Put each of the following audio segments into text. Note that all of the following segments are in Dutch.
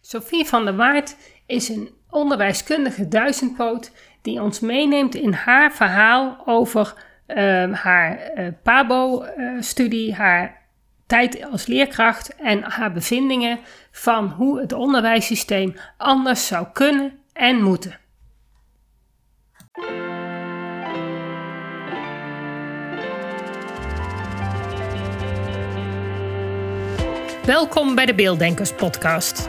Sophie van der Waard is een onderwijskundige duizendpoot die ons meeneemt in haar verhaal over uh, haar uh, PABO-studie, haar tijd als leerkracht en haar bevindingen van hoe het onderwijssysteem anders zou kunnen en moeten. Welkom bij de Beelddenkers podcast.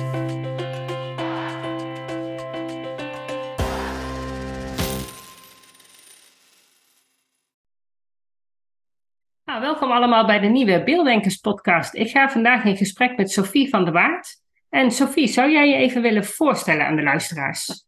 Welkom allemaal bij de nieuwe Beelddenkers podcast. Ik ga vandaag in gesprek met Sophie van der Waard. En Sophie, zou jij je even willen voorstellen aan de luisteraars?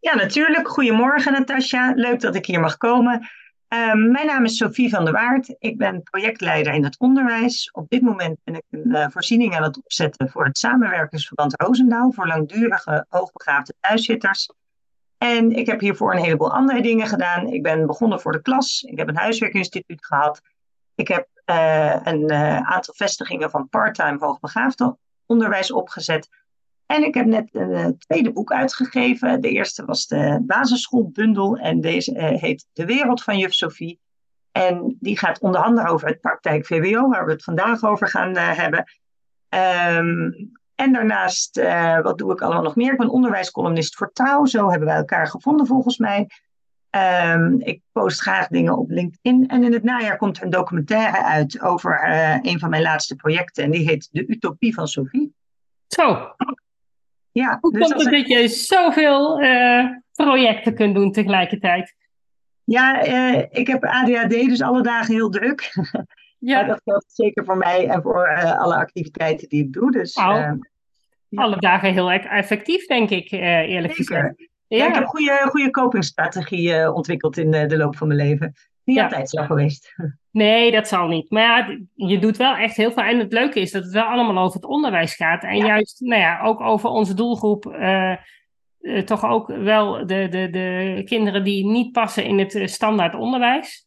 Ja, natuurlijk. Goedemorgen Natasja. Leuk dat ik hier mag komen. Ehm, mijn naam is Sophie van der Waard. Ik ben projectleider in het onderwijs. Op dit moment ben ik een uh, voorziening aan het opzetten voor het samenwerkingsverband Roosendaal voor langdurige hoogbegaafde thuiszitters. En ik heb hiervoor een heleboel andere dingen gedaan. Ik ben begonnen voor de klas. Ik heb een huiswerkinstituut gehad. Ik heb uh, een uh, aantal vestigingen van parttime hoogbegaafde onderwijs opgezet. En ik heb net een uh, tweede boek uitgegeven. De eerste was de basisschoolbundel en deze heet De Wereld van Juf Sophie. En die gaat onder andere over het praktijk VWO, waar we het vandaag over gaan hebben. Um, en daarnaast, wat doe ik allemaal nog meer? Ik ben onderwijscolumnist voor taal. Zo hebben wij elkaar gevonden volgens mij. Um, ik post graag dingen op LinkedIn. En in het najaar komt er een documentaire uit over uh, een van mijn laatste projecten. En die heet De Utopie van Sophie. Zo. Ja, Hoe dus komt het dat je zoveel uh, projecten kunt doen tegelijkertijd? Ja, uh, ik heb ADHD, dus alle dagen heel druk. Ja. dat geldt zeker voor mij en voor alle activiteiten die ik doe. Dus, ja. Alle dagen heel effectief, denk ik, eerlijk gezegd. Ja. ik heb goede, goede copingstrategieën uh, ontwikkeld in de, de, loop van mijn leven. Niet ja. altijd zo geweest. Nee, dat zal niet. Maar ja, je doet wel echt heel veel. En het leuke is dat het wel allemaal over het onderwijs gaat. En ja. juist, nou ja, ook over onze doelgroep. Uh, uh, toch ook wel de, de, de kinderen die niet passen in het standaard onderwijs.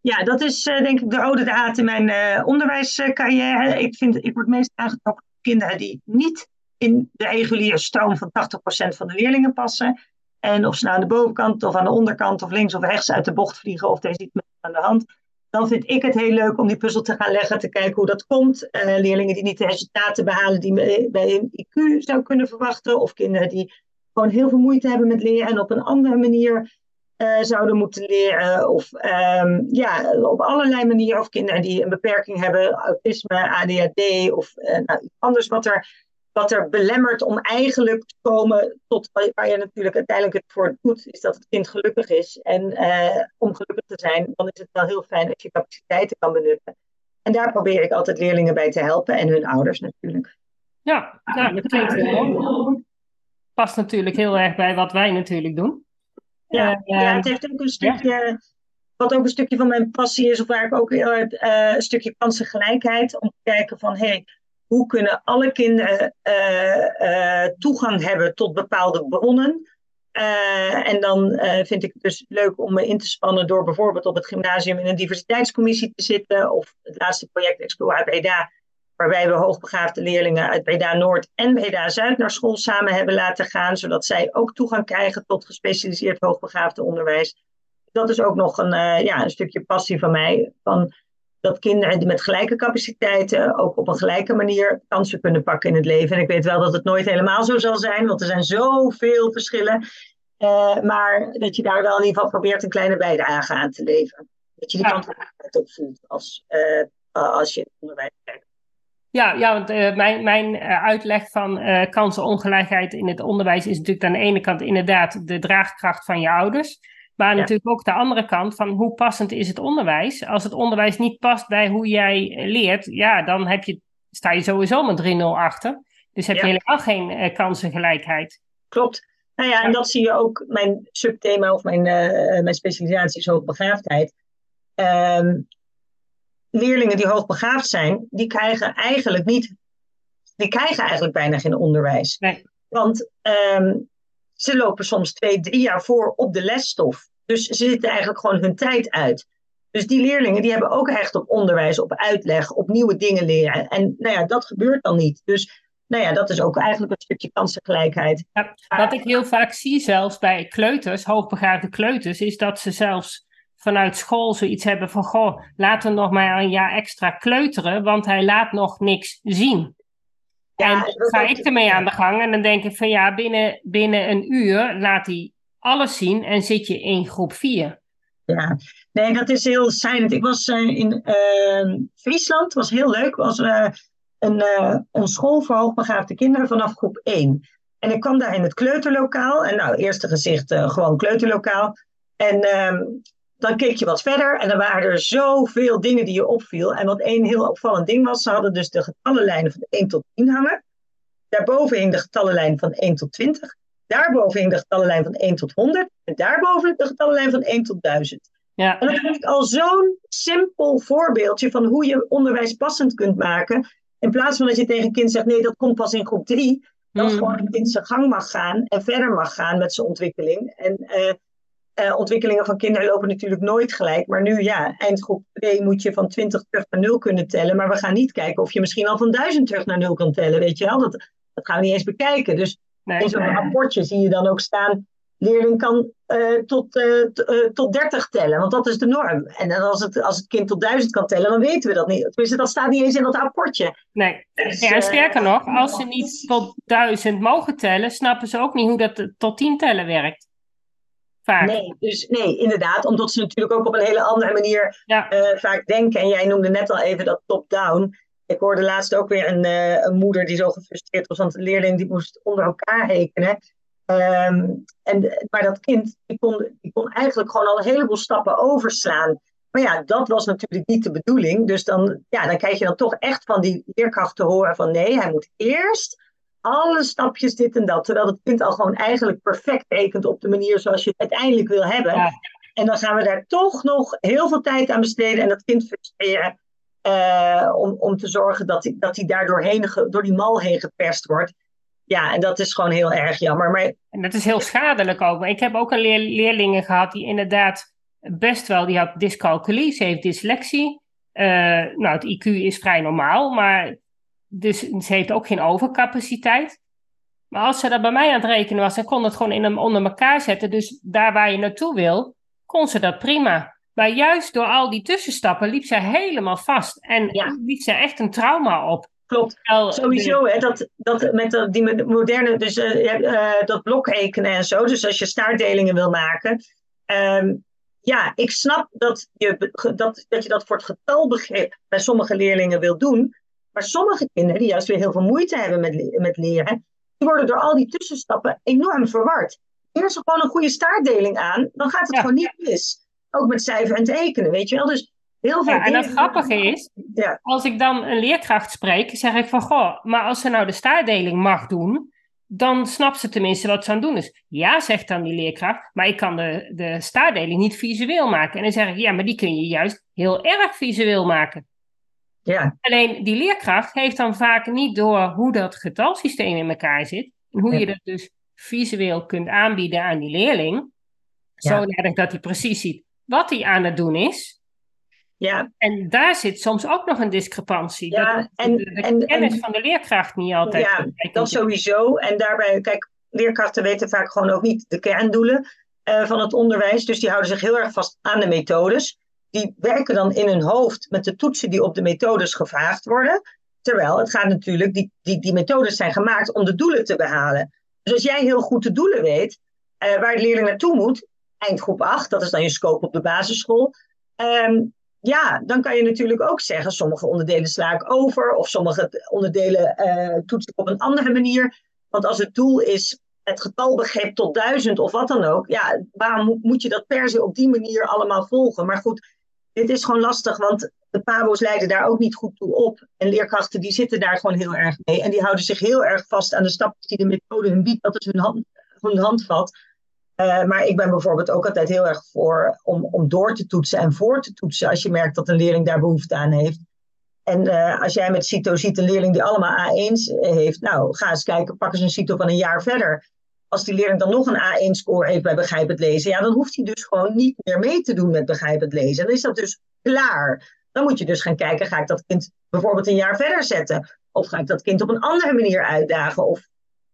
Ja, dat is denk ik de rode draad in mijn onderwijscarrière. Ik, vind, ik word meest aangetrokken door kinderen die niet in de reguliere stroom van 80% van de leerlingen passen. En of ze nou aan de bovenkant of aan de onderkant of links of rechts uit de bocht vliegen of er is iets aan de hand. Dan vind ik het heel leuk om die puzzel te gaan leggen, te kijken hoe dat komt. Uh, leerlingen die niet de resultaten behalen die bij een IQ zou kunnen verwachten. Of kinderen die gewoon heel veel moeite hebben met leren en op een andere manier uh, zouden moeten leren. Of um, ja, op allerlei manieren. Of kinderen die een beperking hebben, autisme, ADHD of nou, iets anders wat er wat er belemmert om eigenlijk te komen tot waar je natuurlijk uiteindelijk het voor doet, is dat het kind gelukkig is. En uh, om gelukkig te zijn, dan is het wel heel fijn als je capaciteiten kan benutten. En daar probeer ik altijd leerlingen bij te helpen en hun ouders natuurlijk. Ja, ja dat klinkt heel Past natuurlijk heel erg bij wat wij natuurlijk doen. Ja, uh, ja het heeft ook een stukje, ja. wat ook een stukje van mijn passie is, of waar ik ook heel erg uh, een stukje kansengelijkheid, om te kijken van hé, hey, hoe kunnen alle kinderen uh, uh, toegang hebben tot bepaalde bronnen? Uh, en dan vind ik het dus leuk om me in te spannen door bijvoorbeeld op het gymnasium in een diversiteitscommissie te zitten. Of het laatste project Explora Breda, waarbij we hoogbegaafde leerlingen uit Breda Noord en Breda Zuid naar school samen hebben laten gaan, zodat zij ook toegang krijgen tot gespecialiseerd hoogbegaafde onderwijs. Dat is ook nog een, ja, een stukje passie van mij. Van, dat kinderen met gelijke capaciteiten ook op een gelijke manier kansen kunnen pakken in het leven. En ik weet wel dat het nooit helemaal zo zal zijn, want er zijn zoveel verschillen. Uh, maar dat je daar wel in ieder geval probeert een kleine bijdrage aan te leveren. Dat je die ja. verantwoordelijkheid ook voelt als, uh, als je het onderwijs kijkt. Ja, ja want uh, mijn, mijn uitleg van kansenongelijkheid in het onderwijs is natuurlijk aan de ene kant inderdaad de draagkracht van je ouders. Maar ja. natuurlijk ook de andere kant van hoe passend is het onderwijs. Als het onderwijs niet past bij hoe jij leert, ja, dan heb je, sta je sowieso met 3-0 achter. Dus heb je helemaal geen uh, kansengelijkheid. Klopt. Nou ja, en dat zie je ook. Mijn subthema of mijn, uh, mijn specialisatie is hoogbegaafdheid. Ehm, leerlingen die hoogbegaafd zijn, die krijgen eigenlijk niet, die krijgen eigenlijk bijna geen onderwijs. Nee. Want um, ze lopen soms twee, drie jaar voor op de lesstof. Dus ze zitten eigenlijk gewoon hun tijd uit. Dus die leerlingen die hebben ook echt op onderwijs, op uitleg, op nieuwe dingen leren. En nou ja, dat gebeurt dan niet. Dus nou ja, dat is ook eigenlijk een stukje kansengelijkheid. Wat ik heel vaak zie zelfs bij kleuters, hoogbegaafde kleuters, is dat ze zelfs vanuit school zoiets hebben van, goh, laten we nog maar een jaar extra kleuteren, want hij laat nog niks zien. Ja, en ga ik ermee aan de gang en dan denk ik van ja, binnen, binnen een uur laat hij alles zien en zit je in groep 4. Ja, nee, dat is heel silent. Ik was uh, in uh, Friesland, was heel leuk. was uh, een, uh, een school voor hoogbegaafde kinderen vanaf groep 1. En ik kwam daar in het kleuterlokaal. En nou, eerste gezicht gewoon kleuterlokaal. En ehm, dan keek je wat verder en dan waren er zoveel dingen die je opviel. En wat één heel opvallend ding was, ze hadden dus de getallenlijnen van 1 tot 10 hangen. Daarboven hing de getallenlijn van 1 tot 20. Daarboven hing de getallenlijn van 1 tot 100. En daarboven de getallenlijn van 1 tot 1000. Ja. En dat vind ik al zo'n simpel voorbeeldje van hoe je onderwijs passend kunt maken. In plaats van dat je tegen een kind zegt, nee, dat komt pas in groep 3. Dat mm. gewoon een kind zijn gang mag gaan en verder mag gaan met zijn ontwikkeling. En uh, uh, ontwikkelingen van kinderen lopen natuurlijk nooit gelijk. Maar nu ja, eindgroep 2 moet je van 20 terug naar 0 kunnen tellen. Maar we gaan niet kijken of je misschien al van 1000 terug naar 0 kan tellen. Weet je wel, dat, dat gaan we niet eens bekijken. Dus nee, in zo'n nee. rapportje zie je dan ook staan. Leerling kan uh, tot, uh, tot 30 tellen, want dat is de norm. En als het, als het kind tot 1000 kan tellen, dan weten we dat niet. Tenminste, dat staat niet eens in dat rapportje. Nee. Dus, ja, en sterker nog, als ze niet tot 1000 mogen tellen, snappen ze ook niet hoe dat tot 10 tellen werkt. Vaak. Nee, dus nee, inderdaad. Omdat ze natuurlijk ook op een hele andere manier ja. uh, vaak denken. En jij noemde net al even dat top-down. Ik hoorde laatst ook weer een, uh, een, moeder die zo gefrustreerd was, want de leerling die moest onder elkaar rekenen. Um, en, maar dat kind die kon, die kon eigenlijk gewoon al een heleboel stappen overslaan. Maar ja, dat was natuurlijk niet de bedoeling. Dus dan, ja, dan krijg je dan toch echt van die leerkracht te horen van nee, hij moet eerst alle stapjes dit en dat. Terwijl het kind al gewoon eigenlijk perfect rekent op de manier zoals je het uiteindelijk wil hebben. Ja. En dan gaan we daar toch nog heel veel tijd aan besteden en dat kind frustreren. Uh, om, om te zorgen dat hij dat daardoor heen, door die mal heen geperst wordt. Ja, en dat is gewoon heel erg jammer. Maar... En dat is heel schadelijk ook. Ik heb ook een leer, leerlingen gehad die inderdaad best wel, die had dyscalculie, ze heeft dyslexie. Uh, nou, het IQ is vrij normaal, maar dus ze heeft ook geen overcapaciteit. Maar als ze dat bij mij aan het rekenen was, dan kon het gewoon in hem onder elkaar zetten. Dus daar waar je naartoe wil, kon ze dat prima. Maar juist door al die tussenstappen liep ze helemaal vast. En ja. liep ze echt een trauma op. Klopt. Sowieso, hè, dat, dat met die moderne, dus uh, uh, dat blokrekenen en zo. Dus als je staartdelingen wil maken. Um, ja, ik snap dat je, dat, dat je dat voor het getalbegrip bij sommige leerlingen wil doen. Maar sommige kinderen die juist weer heel veel moeite hebben met, met leren, die worden door al die tussenstappen enorm verward. Eerst gewoon een goede staartdeling aan, dan gaat het ja. gewoon niet mis. Ook met cijfer en tekenen, weet je wel. Dus heel veel ja, en het grappige is, ja. als ik dan een leerkracht spreek, zeg ik van, goh, maar als ze nou de staardeling mag doen, dan snapt ze tenminste wat ze aan het doen is. Ja, zegt dan die leerkracht, maar ik kan de, de staardeling niet visueel maken. En dan zeg ik, ja, maar die kun je juist heel erg visueel maken. Ja. Alleen die leerkracht heeft dan vaak niet door hoe dat getalsysteem in elkaar zit. En hoe ja. je dat dus visueel kunt aanbieden aan die leerling. Ja. Zodanig dat hij precies ziet wat hij aan het doen is. Ja. En daar zit soms ook nog een discrepantie. Ja, dat en, de, de en, kennis en, van de leerkracht niet altijd. Ja, dat sowieso. En daarbij, kijk, leerkrachten weten vaak gewoon ook niet de kerndoelen uh, van het onderwijs. Dus die houden zich heel erg vast aan de methodes die werken dan in hun hoofd met de toetsen die op de methodes gevraagd worden. Terwijl het gaat natuurlijk, die, die, die methodes zijn gemaakt om de doelen te behalen. Dus als jij heel goed de doelen weet, uh, waar de leerling naartoe moet, eindgroep 8, dat is dan je scope op de basisschool. Um, ja, dan kan je natuurlijk ook zeggen, sommige onderdelen sla ik over, of sommige onderdelen uh, toets ik op een andere manier. Want als het doel is het getalbegrip tot duizend of wat dan ook, ja, waarom moet je dat per se op die manier allemaal volgen? Maar goed, dit is gewoon lastig, want de PABO's leiden daar ook niet goed toe op. En leerkrachten die zitten daar gewoon heel erg mee. En die houden zich heel erg vast aan de stappen die de methode hun biedt. Dat is hun hand, een handvat. Uh, maar ik ben bijvoorbeeld ook altijd heel erg voor om, om door te toetsen en voor te toetsen als je merkt dat een leerling daar behoefte aan heeft. En uh, als jij met CITO ziet een leerling die allemaal A1's heeft, nou ga eens kijken, pak eens een CITO van een jaar verder. Als die leerling dan nog een A1-score heeft bij begrijpend lezen, ja, dan hoeft hij dus gewoon niet meer mee te doen met begrijpend lezen. Dan is dat dus klaar. Dan moet je dus gaan kijken, ga ik dat kind bijvoorbeeld een jaar verder zetten? Of ga ik dat kind op een andere manier uitdagen? Of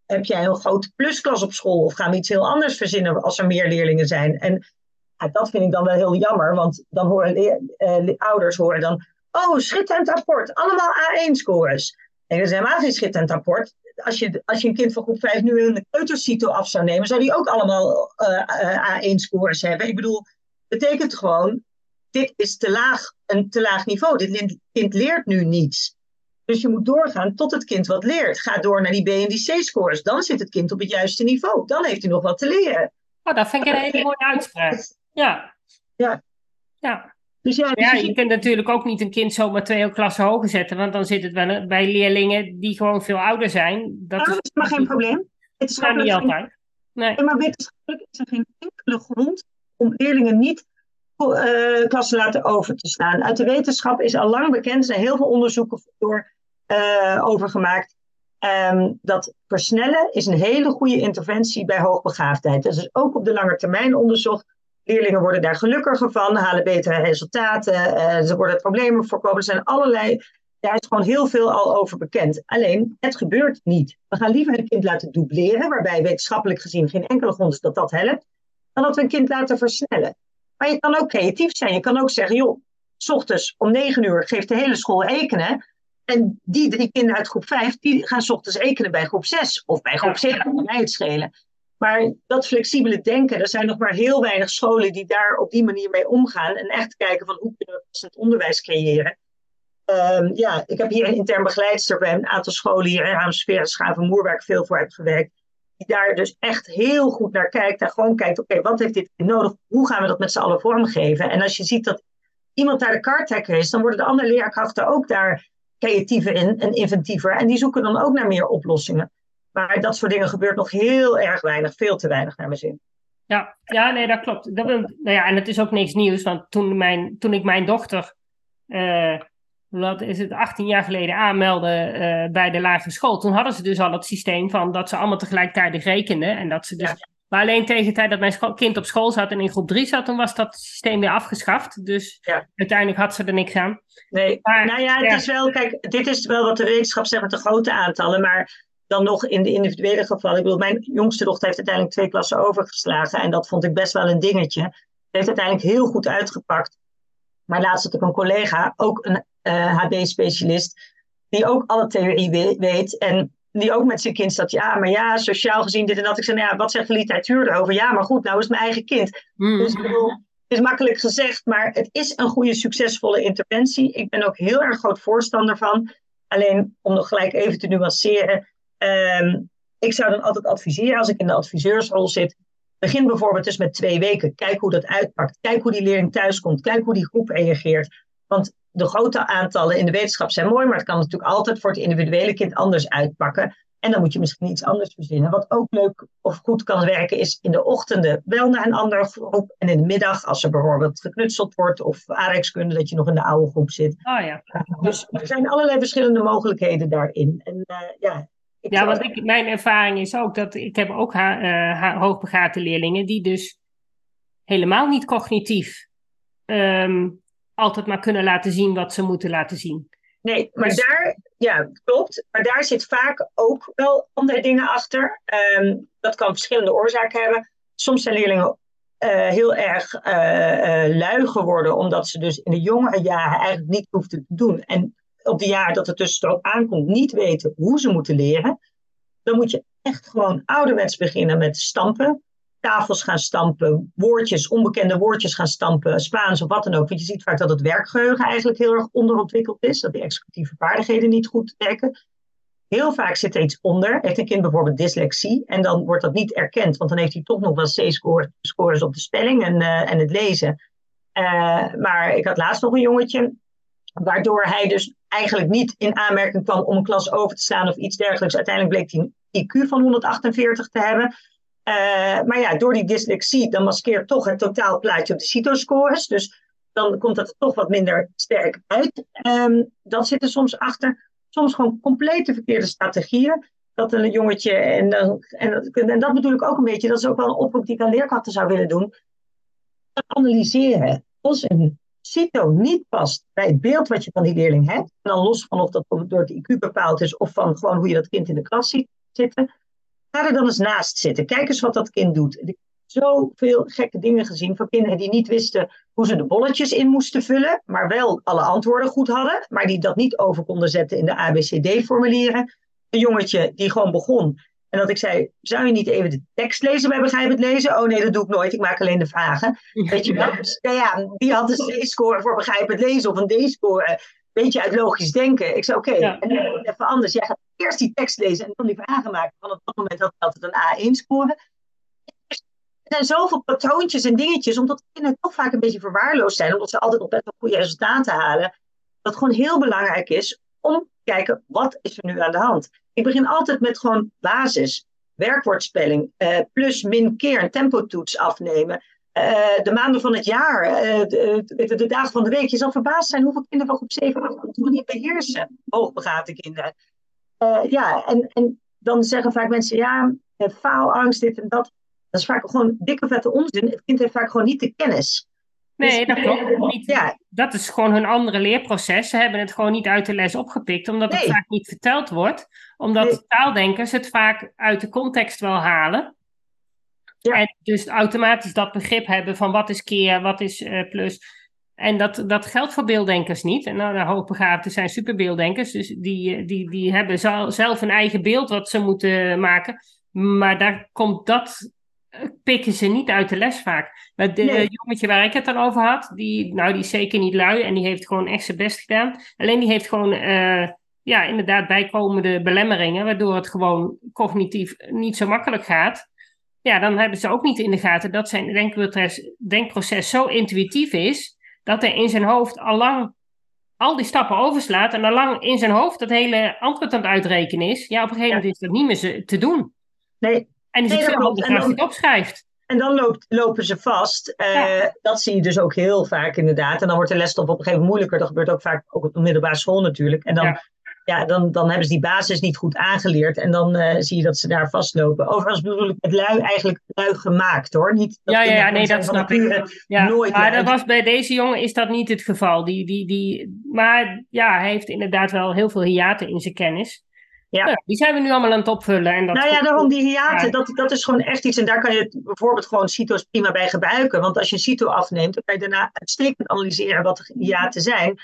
heb jij een grote plusklas op school? Of gaan we iets heel anders verzinnen als er meer leerlingen zijn? En ja, dat vind ik dan wel heel jammer, want dan horen uh, ouders horen dan, oh, schitterend rapport, allemaal A1-scores. En dat is helemaal geen schitterend rapport. Als je, als je een kind van groep 5 nu een kleutercito af zou nemen, zou die ook allemaal uh, uh, A1-scores hebben. Ik bedoel, betekent gewoon, dit is te laag, een te laag niveau. Dit kind leert nu niets. Dus je moet doorgaan tot het kind wat leert. Ga door naar die B- en die C-scores. Dan zit het kind op het juiste niveau. Dan heeft hij nog wat te leren. Oh, dat vind ik een hele mooie uitspraak. Ja. Ja. Ja. Dus ja, dus ja, je kunt natuurlijk ook niet een kind zomaar twee klassen hoger zetten, want dan zit het wel bij leerlingen die gewoon veel ouder zijn. Dat is, maar geen probleem. Het is niet altijd. Nee. Maar wetenschappelijk is er geen enkele grond om leerlingen niet uh, klassen laten over te staan. Uit de wetenschap is al lang bekend, er zijn heel veel onderzoeken door uh, over gemaakt. Um, dat versnellen is een hele goede interventie bij hoogbegaafdheid. Dat is ook op de lange termijn onderzocht. Leerlingen worden daar gelukkiger van, halen betere resultaten, uh, ze worden problemen voorkomen. Er zijn allerlei, daar is gewoon heel veel al over bekend. Alleen, het gebeurt niet. We gaan liever een kind laten dubleren, waarbij wetenschappelijk gezien geen enkele grond is dat dat helpt, dan dat we een kind laten versnellen. Maar je kan ook creatief zijn. Je kan ook zeggen, joh, s ochtends om negen uur geeft de hele school rekenen. En die drie kinderen uit groep 5, die gaan s ochtends rekenen bij groep 6 of bij groep 7, kan mij het schelen. Maar dat flexibele denken, er zijn nog maar heel weinig scholen die daar op die manier mee omgaan. En echt kijken van hoe kunnen we passend onderwijs creëren. Um, ja, ik heb hier een intern begeleidster bij een aantal scholen hier in Amersfoort, Schaven, Moer, waar ik veel voor heb gewerkt. Die daar dus echt heel goed naar kijkt. En gewoon kijkt, oké, wat heeft dit nodig? Hoe gaan we dat met z'n allen vormgeven? En als je ziet dat iemand daar de karttrekker is, dan worden de andere leerkrachten ook daar creatiever in en inventiever. En die zoeken dan ook naar meer oplossingen. Maar dat soort dingen gebeurt nog heel erg weinig, veel te weinig naar mijn zin. Ja, ja nee, dat klopt. Dat, nou ja, en het is ook niks nieuws, want toen, mijn, toen ik mijn dochter, uh, wat is het, 18 jaar geleden aanmeldde uh, bij de lagere school, toen hadden ze dus al het systeem van dat ze allemaal tegelijkertijd rekenden. En dat ze dus maar alleen tegen de tijd dat mijn kind op school zat en in groep 3 zat, toen was dat systeem weer afgeschaft. Dus uiteindelijk had ze er niks aan. Nee, maar, nou ja, het is wel, kijk, dit is wel wat de wetenschap zegt met de grote aantallen, maar dan nog in de individuele gevallen. Ik bedoel, mijn jongste dochter heeft uiteindelijk twee klassen overgeslagen en dat vond ik best wel een dingetje. Het heeft uiteindelijk heel goed uitgepakt. Maar laatst had ik een collega, ook een uh, eh, HB-specialist, die ook alle theorie weet. En die ook met zijn kind staat, ja, maar ja, sociaal gezien dit en dat. Ik zei, nou ja, wat zegt de literatuur erover? Ja, maar goed, nou is mijn eigen kind. Mm. Dus ik bedoel, het is makkelijk gezegd, maar het is een goede, succesvolle interventie. Ik ben ook heel erg groot voorstander van. Alleen, om nog gelijk even te nuanceren. Um, ik zou dan altijd adviseren, als ik in de adviseursrol zit, begin bijvoorbeeld dus met twee weken. Kijk hoe dat uitpakt. Kijk hoe die leerling thuiskomt. Kijk hoe die groep reageert. Want de grote aantallen in de wetenschap zijn mooi, maar het kan natuurlijk altijd voor het individuele kind anders uitpakken. En dan moet je misschien iets anders verzinnen. Wat ook leuk of goed kan werken, is in de ochtenden wel naar een andere groep. En in de middag, als er bijvoorbeeld geknutseld wordt of aardrijkskunde, dat je nog in de oude groep zit. Oh ja. Dus er zijn allerlei verschillende mogelijkheden daarin. En uh, ja, ja, want ik, mijn ervaring is ook dat ik heb ook ha, uh, hoogbegaafde leerlingen die dus helemaal niet cognitief um, altijd maar kunnen laten zien wat ze moeten laten zien. Nee, maar dus- daar, ja, klopt. Maar daar zit vaak ook wel andere dingen achter. Um, dat kan verschillende oorzaken hebben. Soms zijn leerlingen uh, heel erg uh, uh, lui geworden, omdat ze dus in de jongere jaren eigenlijk niet hoefden te doen. En op de jaren dat het tussenstrook aankomt, niet weten hoe ze moeten leren. Dan moet je echt gewoon ouderwets beginnen met stampen tafels gaan stampen, woordjes, onbekende woordjes gaan stampen, Spaans of wat dan ook. Want je ziet vaak dat het werkgeheugen eigenlijk heel erg onderontwikkeld is, dat die executieve vaardigheden niet goed werken. Heel vaak zit er iets onder. Heeft een kind bijvoorbeeld dyslexie en dan wordt dat niet erkend, want dan heeft hij toch nog wel C-scores op de spelling en, uh, en het lezen. Uh, maar ik had laatst nog een jongetje, waardoor hij dus eigenlijk niet in aanmerking kwam om een klas over te slaan of iets dergelijks. Uiteindelijk bleek hij een IQ van 148 te hebben. maar ja, door die dyslexie, dan maskeert toch het totaalplaatje op de CITO-scores. Dus dan komt dat toch wat minder sterk uit. Um, dan zit er soms achter, soms gewoon complete verkeerde strategieën. Dat een jongetje, en, en, en dat bedoel ik ook een beetje, dat is ook wel een oproep die ik aan leerkrachten zou willen doen. Analyseren. CITO niet past bij het beeld wat je van die leerling hebt, en dan los van of dat door het IQ bepaald is of van gewoon hoe je dat kind in de klas ziet zitten, ga er dan eens naast zitten. Kijk eens wat dat kind doet. Ik heb zoveel gekke dingen gezien van kinderen die niet wisten hoe ze de bolletjes in moesten vullen, maar wel alle antwoorden goed hadden, maar die dat niet over konden zetten in de ABCD-formulieren. Een jongetje die gewoon begon en dat ik zei, zou je niet even de tekst lezen bij begrijpend lezen? Oh nee, dat doe ik nooit, ik maak alleen de vragen. Weet je wel? Dus, nou ja, die had een C-score voor begrijpend lezen of een D-score. Beetje uit logisch denken. Ik zei, oké, en dan even anders. Jij gaat eerst die tekst lezen en dan die vragen maken. Van op dat moment had het een A1-score. Er zijn zoveel patroontjes en dingetjes, omdat kinderen toch vaak een beetje verwaarloosd zijn, omdat ze altijd nog best wel goede resultaten halen. Dat het gewoon heel belangrijk is om te kijken, wat is er nu aan de hand? Ik begin altijd met gewoon basis. Werkwoordspelling, uh, plus, min, keer, een tempotoets afnemen. Uh, de maanden van het jaar, uh, de, de, dagen van de week. Je zal verbaasd zijn hoeveel kinderen van groep 7 nog niet beheersen. Hoogbegaafde kinderen. ja, en, en dan zeggen vaak mensen, ja, faalangst, dit en dat. Dat is vaak gewoon dikke vette onzin. Het kind heeft vaak gewoon niet de kennis. Nee, dus, dat klopt niet. Ja. Dat is gewoon hun andere leerproces. Ze hebben het gewoon niet uit de les opgepikt, omdat het vaak niet verteld wordt. Omdat taaldenkers het vaak uit de context wel halen. Ja. En dus automatisch dat begrip hebben van wat is keer, wat is uh, plus. En dat, dat geldt voor beelddenkers niet. En nou, de hoogbegaafden zijn superbeelddenkers. Dus die, die, die hebben zelf een eigen beeld wat ze moeten maken. Maar daar komt dat pikken ze niet uit de les vaak. De jongetje waar ik het dan over had, die, nou, die is zeker niet lui en die heeft gewoon echt zijn best gedaan. Alleen die heeft gewoon, uh, ja, inderdaad bijkomende belemmeringen, waardoor het gewoon cognitief niet zo makkelijk gaat. Ja, dan hebben ze ook niet in de gaten dat zijn denkproces, denkproces zo intuïtief is, dat hij in zijn hoofd allang al die stappen overslaat en allang in zijn hoofd dat hele antwoord aan het uitrekenen is. Ja, op een gegeven moment is dat niet meer te doen. Nee, en is het veel handiger als je het opschrijft. En dan loopt, lopen ze vast. Uh, Dat zie je dus ook heel vaak inderdaad. En dan wordt de lesstof op een gegeven moment moeilijker. Dat gebeurt ook vaak ook op de middelbare school natuurlijk. En dan, ja. ja dan, dan hebben ze die basis niet goed aangeleerd. En dan uh, zie je dat ze daar vastlopen. Overigens bedoel ik met lui eigenlijk lui gemaakt hoor. Niet dat ja, ja, ja nee, dat snap ik. Ja, nooit maar dat was, bij deze jongen is dat niet het geval. Die, die, die, maar ja, hij heeft inderdaad wel heel veel hiaten in zijn kennis. Ja. die zijn we nu allemaal aan het opvullen. En dat nou ja, daarom die hiaten, dat, dat is gewoon echt iets. En daar kan je bijvoorbeeld gewoon CITO's prima bij gebruiken. Want als je een CITO afneemt, dan kan je daarna uitstekend analyseren wat de hiaten zijn.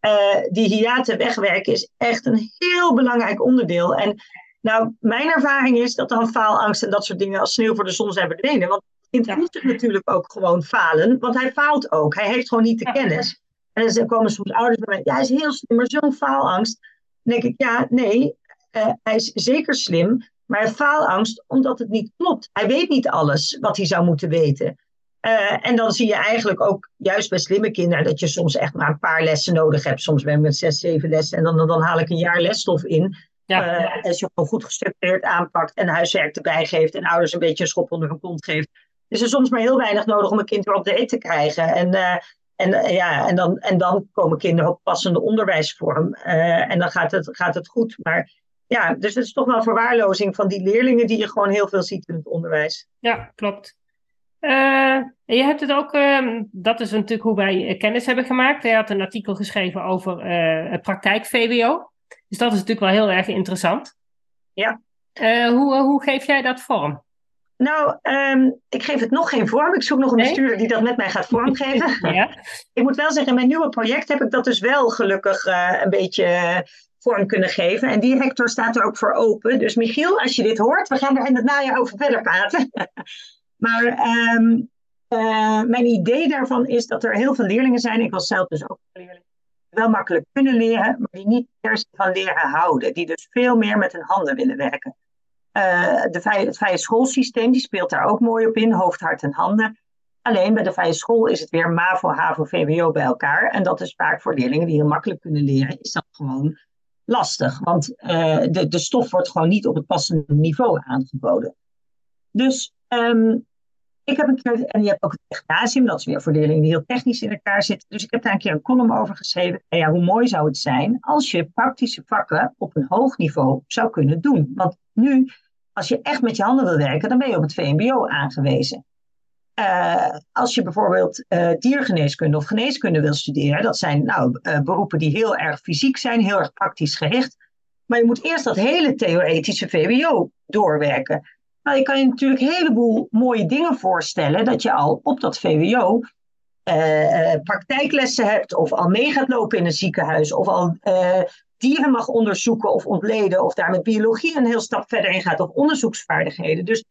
Uh, die hiaten wegwerken is echt een heel belangrijk onderdeel. En nou, mijn ervaring is dat dan faalangst en dat soort dingen als sneeuw voor de zon zijn verdwenen. Want het kind moet natuurlijk ook gewoon falen, want hij faalt ook. Hij heeft gewoon niet de kennis. En dan komen soms ouders bij mij, ja, hij is heel slim, maar zo'n faalangst. Dan denk ik, ja, nee, uh, hij is zeker slim, maar faalangst omdat het niet klopt. Hij weet niet alles wat hij zou moeten weten. Uh, en dan zie je eigenlijk ook, juist bij slimme kinderen, dat je soms echt maar een paar lessen nodig hebt. Soms ben ik met zes, zeven lessen en dan, dan haal ik een jaar lesstof in. Ja. Uh, als je gewoon goed gestructureerd aanpakt en huiswerk erbij geeft en ouders een beetje een schop onder hun kont geeft. is er soms maar heel weinig nodig om een kind weer op de rit te krijgen. En, uh, en, ja, en, dan, en dan komen kinderen op passende onderwijsvorm. en dan gaat het, gaat het goed. Maar ja, dus het is toch wel verwaarlozing van die leerlingen die je gewoon heel veel ziet in het onderwijs. Ja, klopt. Uh, je hebt het ook, uh, dat is natuurlijk hoe wij eh, kennis hebben gemaakt. Hij had een artikel geschreven over uh, praktijk VWO. Dus dat is natuurlijk wel heel erg interessant. Ja. hoe, hoe geef jij dat vorm? Nou, um, ik geef het nog geen vorm. Ik zoek nog een nee? bestuurder die dat met mij gaat vormgeven. ja. ik moet wel zeggen, in mijn nieuwe project heb ik dat dus wel gelukkig een beetje vorm kunnen geven. En die rector staat er ook voor open. Dus Michiel, als je dit hoort, we gaan er in het najaar over verder praten. maar um, mijn idee daarvan is dat er heel veel leerlingen zijn. Ik was zelf dus ook een leerling. Wel makkelijk kunnen leren, maar die niet per van leren houden. Die dus veel meer met hun handen willen werken. Uh, de vrije, het vrije schoolsysteem die speelt daar ook mooi op in, hoofd, hart en handen. Alleen bij de vrije school is het weer MAVO, HAVO, VWO bij elkaar. En dat is vaak voor leerlingen die heel makkelijk kunnen leren, is dat gewoon lastig. Want uh, de, de stof wordt gewoon niet op het passende niveau aangeboden. Dus Ehm, ik heb een keer, en je hebt ook het technasium, dat is weer voor leerlingen die heel technisch in elkaar zitten. Dus ik heb daar een keer een column over geschreven. En ja, hoe mooi zou het zijn als je praktische vakken op een hoog niveau zou kunnen doen. Want nu, als je echt met je handen wil werken, dan ben je op het VMBO aangewezen. Uh, als je bijvoorbeeld uh, diergeneeskunde of geneeskunde wil studeren, dat zijn nou, uh, beroepen die heel erg fysiek zijn, heel erg praktisch gericht. Maar je moet eerst dat hele theoretische VWO doorwerken. Nou, je kan je natuurlijk een heleboel mooie dingen voorstellen dat je al op dat VWO praktijklessen hebt, of al mee gaat lopen in een ziekenhuis, of al dieren mag onderzoeken of ontleden, of daar met biologie een heel stap verder in gaat, of onderzoeksvaardigheden. Dus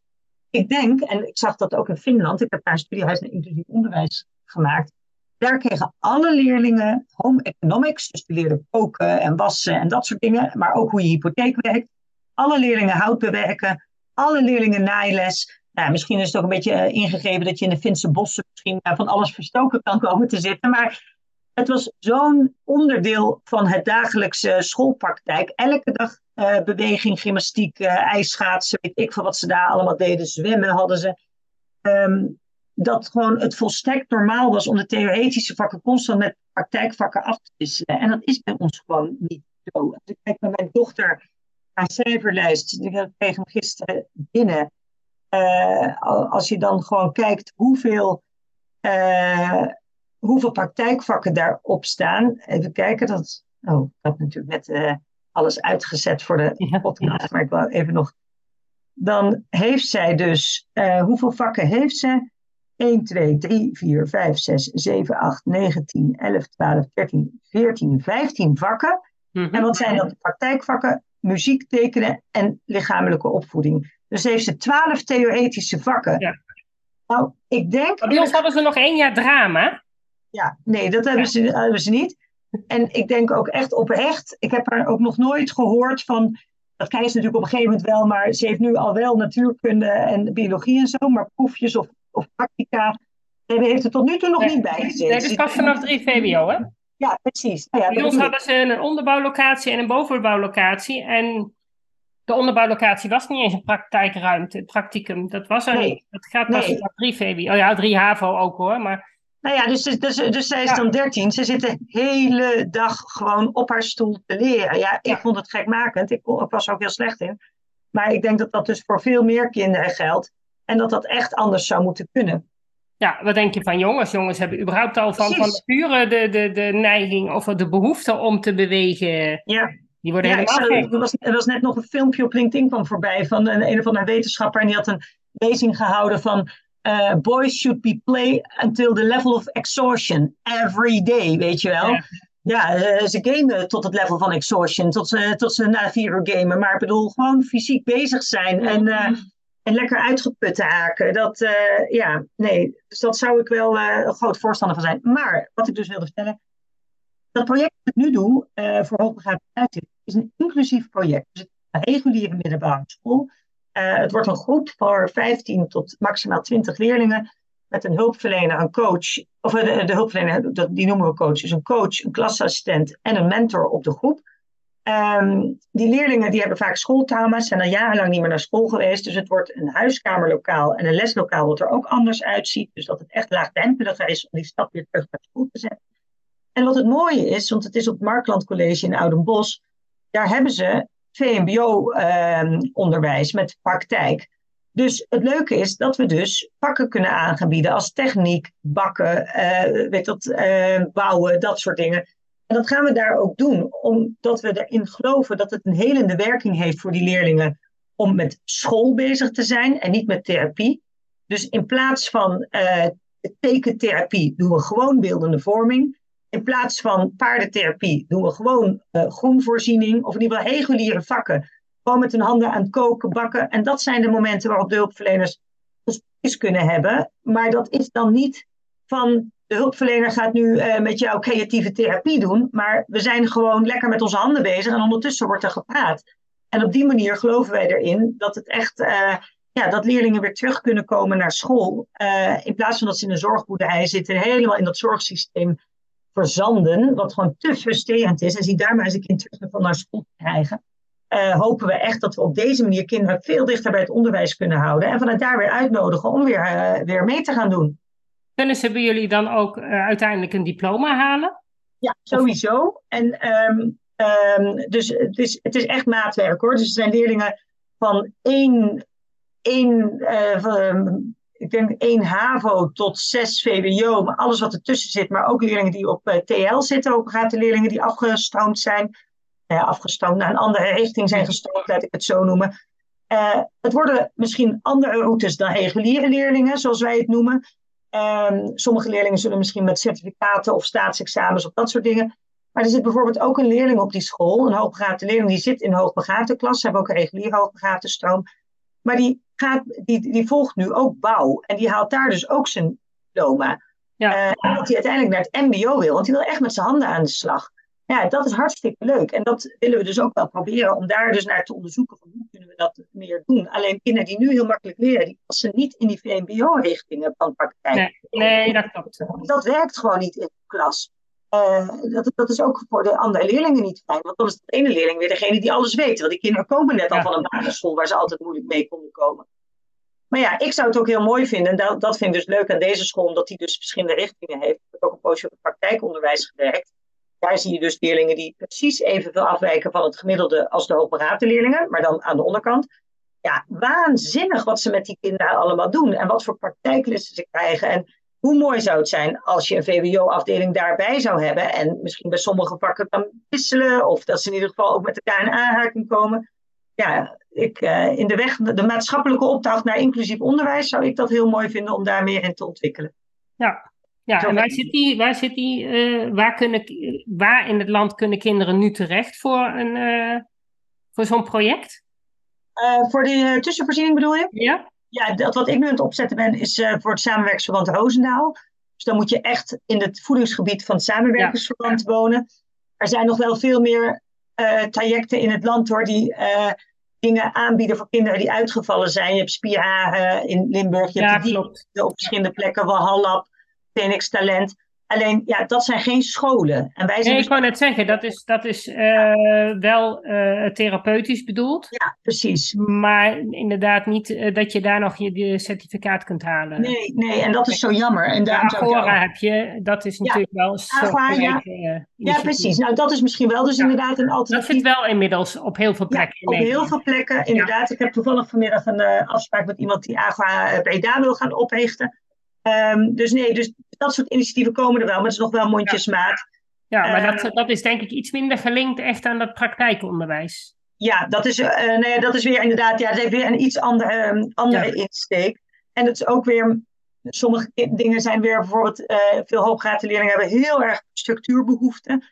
ik denk, en ik zag dat ook in Finland, ik heb daar een studiehuis naar inclusief onderwijs gemaakt. Daar kregen alle leerlingen home economics, dus die leerden koken en wassen en dat soort dingen, maar ook hoe je hypotheek werkt. Alle leerlingen hout bewerken, alle leerlingen naailes. Nou, misschien is het ook een beetje eh, ingegeven dat je in de Finse bossen misschien eh, van alles verstoken kan komen te zitten. Maar het was zo'n onderdeel van het dagelijkse schoolpraktijk. Elke dag uh, beweging, gymnastiek, uh, ijsschaatsen, weet ik van wat ze daar allemaal deden. Zwemmen hadden ze. Um, dat gewoon het volstrekt normaal was om de theoretische vakken constant met praktijkvakken af te wisselen. En dat is bij ons gewoon niet zo. Als ik kijk naar mijn dochter, haar cijferlijst, die kreeg hem gisteren binnen. Uh, als je dan gewoon kijkt hoeveel, hoeveel praktijkvakken daarop staan. Even kijken, dat, oh, ik had natuurlijk net alles uitgezet voor de podcast, maar ik wil even nog. Dan heeft zij dus, uh, hoeveel vakken heeft ze? 1, 2, 3, 4, 5, 6, 7, 8, 9, 10, 11, 12, 13, 14, 15 vakken. Mm -hmm. En wat zijn dat? Praktijkvakken, muziek, tekenen en lichamelijke opvoeding. Dus heeft ze 12 theoretische vakken. Ja. Nou, ik denk. Bij ons hadden ze nog één jaar drama. Ja, nee, dat hebben, ja. ze, hebben ze niet. En ik denk ook echt oprecht, ik heb haar ook nog nooit gehoord van, dat krijg je natuurlijk op een gegeven moment wel, maar ze heeft nu al wel natuurkunde en biologie en zo, maar proefjes of, of practica, ze heeft er tot nu toe nog nee, niet bij gezeten. Nee, dus pas vanaf 3 VWO, hè? Ja, precies. Nou ja, Bij ons hadden ze een onderbouwlocatie en een bovenbouwlocatie. En de onderbouwlocatie was niet eens een praktijkruimte, het practicum. Dat was er nee. niet. Dat gaat pas nee. vanaf 3 VWO. Oh ja, 3 HAVO ook hoor, maar... Nou ja, dus, dus, dus zij is ja. dan 13. Ze zit de hele dag gewoon op haar stoel te leren. Ja, ik ja. vond het gekmakend. Ik, ik was er ook heel slecht in. Maar ik denk dat dat dus voor veel meer kinderen geldt. En dat dat echt anders zou moeten kunnen. Ja, wat denk je van jongens? Jongens hebben überhaupt al van, van nature de, de, de neiging of de behoefte om te bewegen. Ja. Die worden ja, helemaal er, was, er was net nog een filmpje op LinkedIn kwam voorbij van een, een of andere wetenschapper. En die had een lezing gehouden van uh, boys should be play until the level of exhaustion every day, weet je wel. Ja, ja uh, ze gamen tot het level van exhaustion, tot ze, tot ze na vier uur gamen. Maar ik bedoel, gewoon fysiek bezig zijn en, uh, en lekker uitgeput haken. Dat, ja, nee, dus dat zou ik wel een groot voorstander van zijn. Maar, wat ik dus wilde vertellen, dat project dat ik nu doe voor hoogbegaafde is een inclusief project. Dus het is een reguliere middelbare school. Uh, het wordt een groep voor 15 tot maximaal 20 leerlingen met een hulpverlener, een coach, of de, de hulpverlener, die noemen we coach, dus een coach, een klasassistent en een mentor op de groep. Um, die leerlingen die hebben vaak schooltrauma's, zijn al jarenlang niet meer naar school geweest, dus het wordt een huiskamerlokaal en een leslokaal wat er ook anders uitziet, dus dat het echt laagdrempeliger is om die stap weer terug naar school te zetten. En wat het mooie is, want het is op het Markland College in Oudenbos, daar hebben ze VMBO-onderwijs met praktijk. Dus het leuke is dat we dus vakken kunnen aanbieden als techniek, bakken, uh, weet dat, uh, bouwen, dat soort dingen. En dat gaan we daar ook doen, omdat we erin geloven dat het een helende werking heeft voor die leerlingen om met school bezig te zijn en niet met therapie. Dus in plaats van uh, tekentherapie doen we gewoon beeldende vorming. In plaats van paardentherapie doen we gewoon uh, groenvoorziening. Of in ieder geval reguliere vakken. Gewoon met hun handen aan het koken, bakken. En dat zijn de momenten waarop de hulpverleners gesprekken kunnen hebben. Maar dat is dan niet van de hulpverlener gaat nu uh, met jou creatieve therapie doen. Maar we zijn gewoon lekker met onze handen bezig. En ondertussen wordt er gepraat. En op die manier geloven wij erin dat het echt... Uh, ja, dat leerlingen weer terug kunnen komen naar school. in plaats van dat ze in een zorgboerderij zitten, helemaal in dat zorgsysteem verzanden, wat gewoon te frustrerend is. En zie daar maar eens een kind terug van naar school te krijgen. uh, hopen we echt dat we op deze manier kinderen veel dichter bij het onderwijs kunnen houden. En vanuit daar weer uitnodigen om weer, uh, weer mee te gaan doen. Kunnen ze bij jullie dan ook uh, uiteindelijk een diploma halen? Ja, sowieso. En um, um, dus het is, het is echt maatwerk hoor. Dus er zijn leerlingen van één, één van, ik denk één HAVO tot zes VWO, maar alles wat ertussen zit, maar ook leerlingen die op TL zitten, ook gaat de leerlingen die afgestroomd zijn uh, afgestoomd naar een andere richting zijn gestoomd, laat ik het zo noemen. Uh, het worden misschien andere routes dan reguliere leerlingen, zoals wij het noemen. Um, sommige leerlingen zullen misschien met certificaten of staatsexamens of dat soort dingen. Maar er zit bijvoorbeeld ook een leerling op die school, een hoogbegaafde leerling, die zit in hoogbegaafde klas. Ze hebben ook een reguliere hoogbegaafde stroom. Maar die, gaat, die, die volgt nu ook bouw. En die haalt daar dus ook zijn diploma. Ja. Uh, omdat hij uiteindelijk naar het MBO wil, want hij wil echt met zijn handen aan de slag. Ja, dat is hartstikke leuk. En dat willen we dus ook wel proberen om daar dus naar te onderzoeken van hoe kunnen we dat meer doen. Alleen kinderen die nu heel makkelijk leren, die passen niet in die VMBO-richtingen van praktijk. Nee, nee, dat klopt. Dat werkt gewoon niet in de klas. Uh, dat, dat is ook voor de andere leerlingen niet fijn. Want dan is de ene leerling weer degene die alles weet. Want die kinderen komen net al ja. van een basisschool waar ze altijd moeilijk mee konden komen. Maar ja, ik zou het ook heel mooi vinden. En dat, dat vind ik dus leuk aan deze school, omdat die dus verschillende richtingen heeft. Ik heb ook een poosje op het praktijkonderwijs gewerkt. Daar zie je dus leerlingen die precies evenveel afwijken van het gemiddelde als de hoogbegaafde leerlingen, maar dan aan de onderkant. Ja, waanzinnig wat ze met die kinderen allemaal doen en wat voor praktijklessen ze krijgen. En hoe mooi zou het zijn als je een VWO-afdeling daarbij zou hebben en misschien bij sommige vakken kan wisselen of dat ze in ieder geval ook met elkaar in aanraking komen. Ja, ik, uh, in de weg, de maatschappelijke opdracht naar inclusief onderwijs zou ik dat heel mooi vinden om daar meer in te ontwikkelen. Ja, ja, en waar zit die, waar, zit die uh, waar, kunnen, waar in het land kunnen kinderen nu terecht voor, een, uh, voor zo'n project? Uh, voor de tussenvoorziening bedoel je? Ja. Ja, dat wat ik nu aan het opzetten ben is voor het samenwerkingsverband Roosendaal. Dus dan moet je echt in het voedingsgebied van het samenwerkingsverband ja. wonen. Er zijn nog wel veel meer trajecten in het land hoor, die dingen aanbieden voor kinderen die uitgevallen zijn. Je hebt Spierhagen in Limburg, je ja, hebt die op verschillende plekken, Walhallab. Phoenix Talent. Alleen, ja, dat zijn geen scholen. En wij zijn nee, dus... ik wou net zeggen, dat is, dat is uh, wel uh, therapeutisch bedoeld. Ja, precies. Maar inderdaad niet uh, dat je daar nog je, je certificaat kunt halen. Nee, nee, en dat is zo jammer. En daarom ja, Agora heb je, dat is natuurlijk ja, wel een soort ja. ja, precies. Nou, dat is misschien wel dus inderdaad een alternatief. Dat zit wel inmiddels op heel veel plekken. Op heel veel plekken, inderdaad. Ik heb toevallig vanmiddag een afspraak met iemand die Agora Breda wil gaan oprichten. Um, dus nee, dus dat soort initiatieven komen er wel, maar het is nog wel mondjesmaat. Ja, ja maar uh, dat, dat is denk ik iets minder gelinkt echt aan dat praktijkonderwijs. Ja, dat is, uh, ja, dat is weer inderdaad, ja, het heeft weer een iets andere, um, andere ja. insteek. En het is ook weer, sommige dingen zijn weer bijvoorbeeld, uh, veel hooggraadse leerlingen hebben heel erg structuurbehoeften.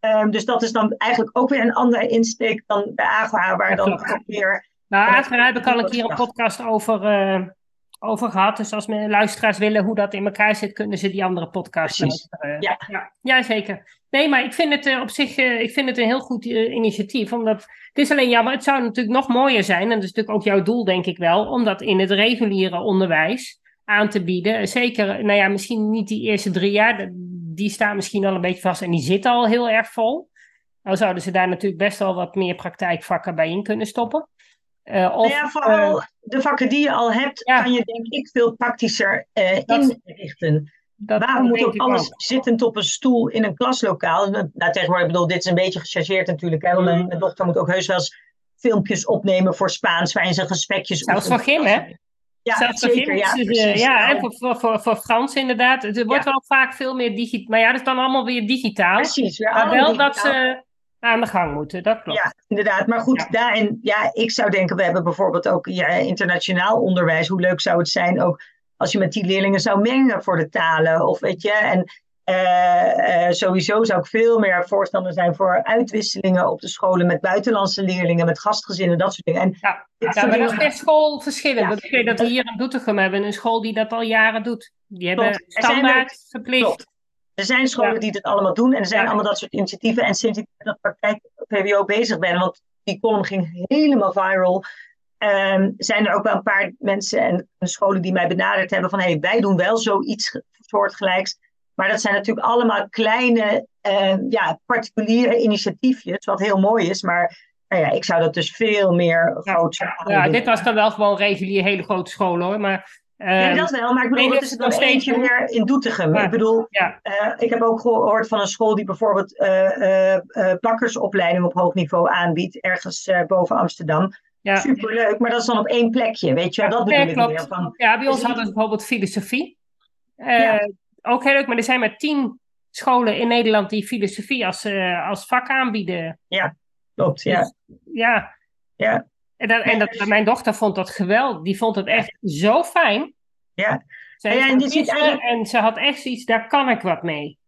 Um, dus dat is dan eigenlijk ook weer een andere insteek dan bij AGA, waar dan ook weer... Nou, AGA heb ik al een keer een podcast over over gehad. Dus als mijn luisteraars willen hoe dat in elkaar zit, kunnen ze die andere podcast luisteren. Ja. ja. Ja, zeker. Nee, maar ik vind het uh, op zich uh, ik vind het een heel goed initiatief. Omdat het is alleen jammer, het zou natuurlijk nog mooier zijn. En dat is natuurlijk ook jouw doel, denk ik wel. Om dat in het reguliere onderwijs aan te bieden. Zeker, nou ja, misschien niet die eerste drie jaar. Die staan misschien al een beetje vast en die zitten al heel erg vol. Nou zouden ze daar natuurlijk best wel wat meer praktijkvakken bij in kunnen stoppen. Uh, of, ja, vooral uh, de vakken die je al hebt, ja. kan je denk ik veel praktischer uh, dat, inrichten. Dat Waarom moet ook alles ook. zittend op een stoel in een klaslokaal? Nou, tegenwoordig, ik bedoel, dit is een beetje gechargeerd natuurlijk. Hè? Mm. Mijn, dochter moet ook heus wel eens filmpjes opnemen voor Spaans, waarin ze gesprekjes... Zelfs voor Gim, hè? Ja, Zelfs zeker. Ja, dus, precies, ja, en voor, voor, voor, voor Frans inderdaad. Het wordt ja. wel vaak veel meer digitaal. Maar ja, dat is dan allemaal weer digitaal. Precies. Weer maar wel digitaal. dat ze aan de gang moeten, dat klopt. Ja, inderdaad. Maar goed, Ja. daarin, ja, ik zou denken, we hebben bijvoorbeeld ook ja, internationaal onderwijs. Hoe leuk zou het zijn ook als je met die leerlingen zou mengen voor de talen? Of weet je, en eh, eh, sowieso zou ik veel meer voorstander zijn voor uitwisselingen op de scholen met buitenlandse leerlingen, met gastgezinnen, dat soort dingen. En Ja, ja maar dat is per school verschillend. Weet dat we hier in Doetinchem hebben een school die dat al jaren doet. Die hebben standaard verplicht. Er zijn scholen Ja. die dit allemaal doen en er zijn Ja. allemaal dat soort initiatieven. En sinds ik met dat praktijk VWO bezig ben, want die column ging helemaal viral, ehm, zijn er ook wel een paar mensen en scholen die mij benaderd hebben van hey, wij doen wel zoiets ge- soortgelijks. Maar dat zijn natuurlijk allemaal kleine, eh, ja, particuliere initiatiefjes, wat heel mooi is. Maar nou ja, ik zou dat dus veel meer groot Ja, dit was dan wel gewoon regulier hele grote scholen hoor. Maar, ja, dat wel, maar ik bedoel, het is nog steeds meer in Doetinchem. ik bedoel, ja. ik heb ook gehoord van een school die bijvoorbeeld bakkersopleiding op hoog niveau aanbiedt, ergens boven Amsterdam. Ja. Superleuk, maar dat is dan op één plekje, weet je, dat bedoel ik meer. Van, ja, bij ons hadden ze bijvoorbeeld filosofie. Ook heel leuk, maar er zijn maar tien scholen in Nederland die filosofie als, uh, als vak aanbieden. Ja, klopt. Ja. Dus, ja. ja. En, dat, en dat, mijn dochter vond dat geweldig. Die vond het echt zo fijn. Ja. Ja, en, ziet eigenlijk... en ze had echt zoiets, daar kan ik wat mee.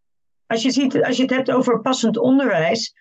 Als je, ziet, als je het hebt over passend onderwijs.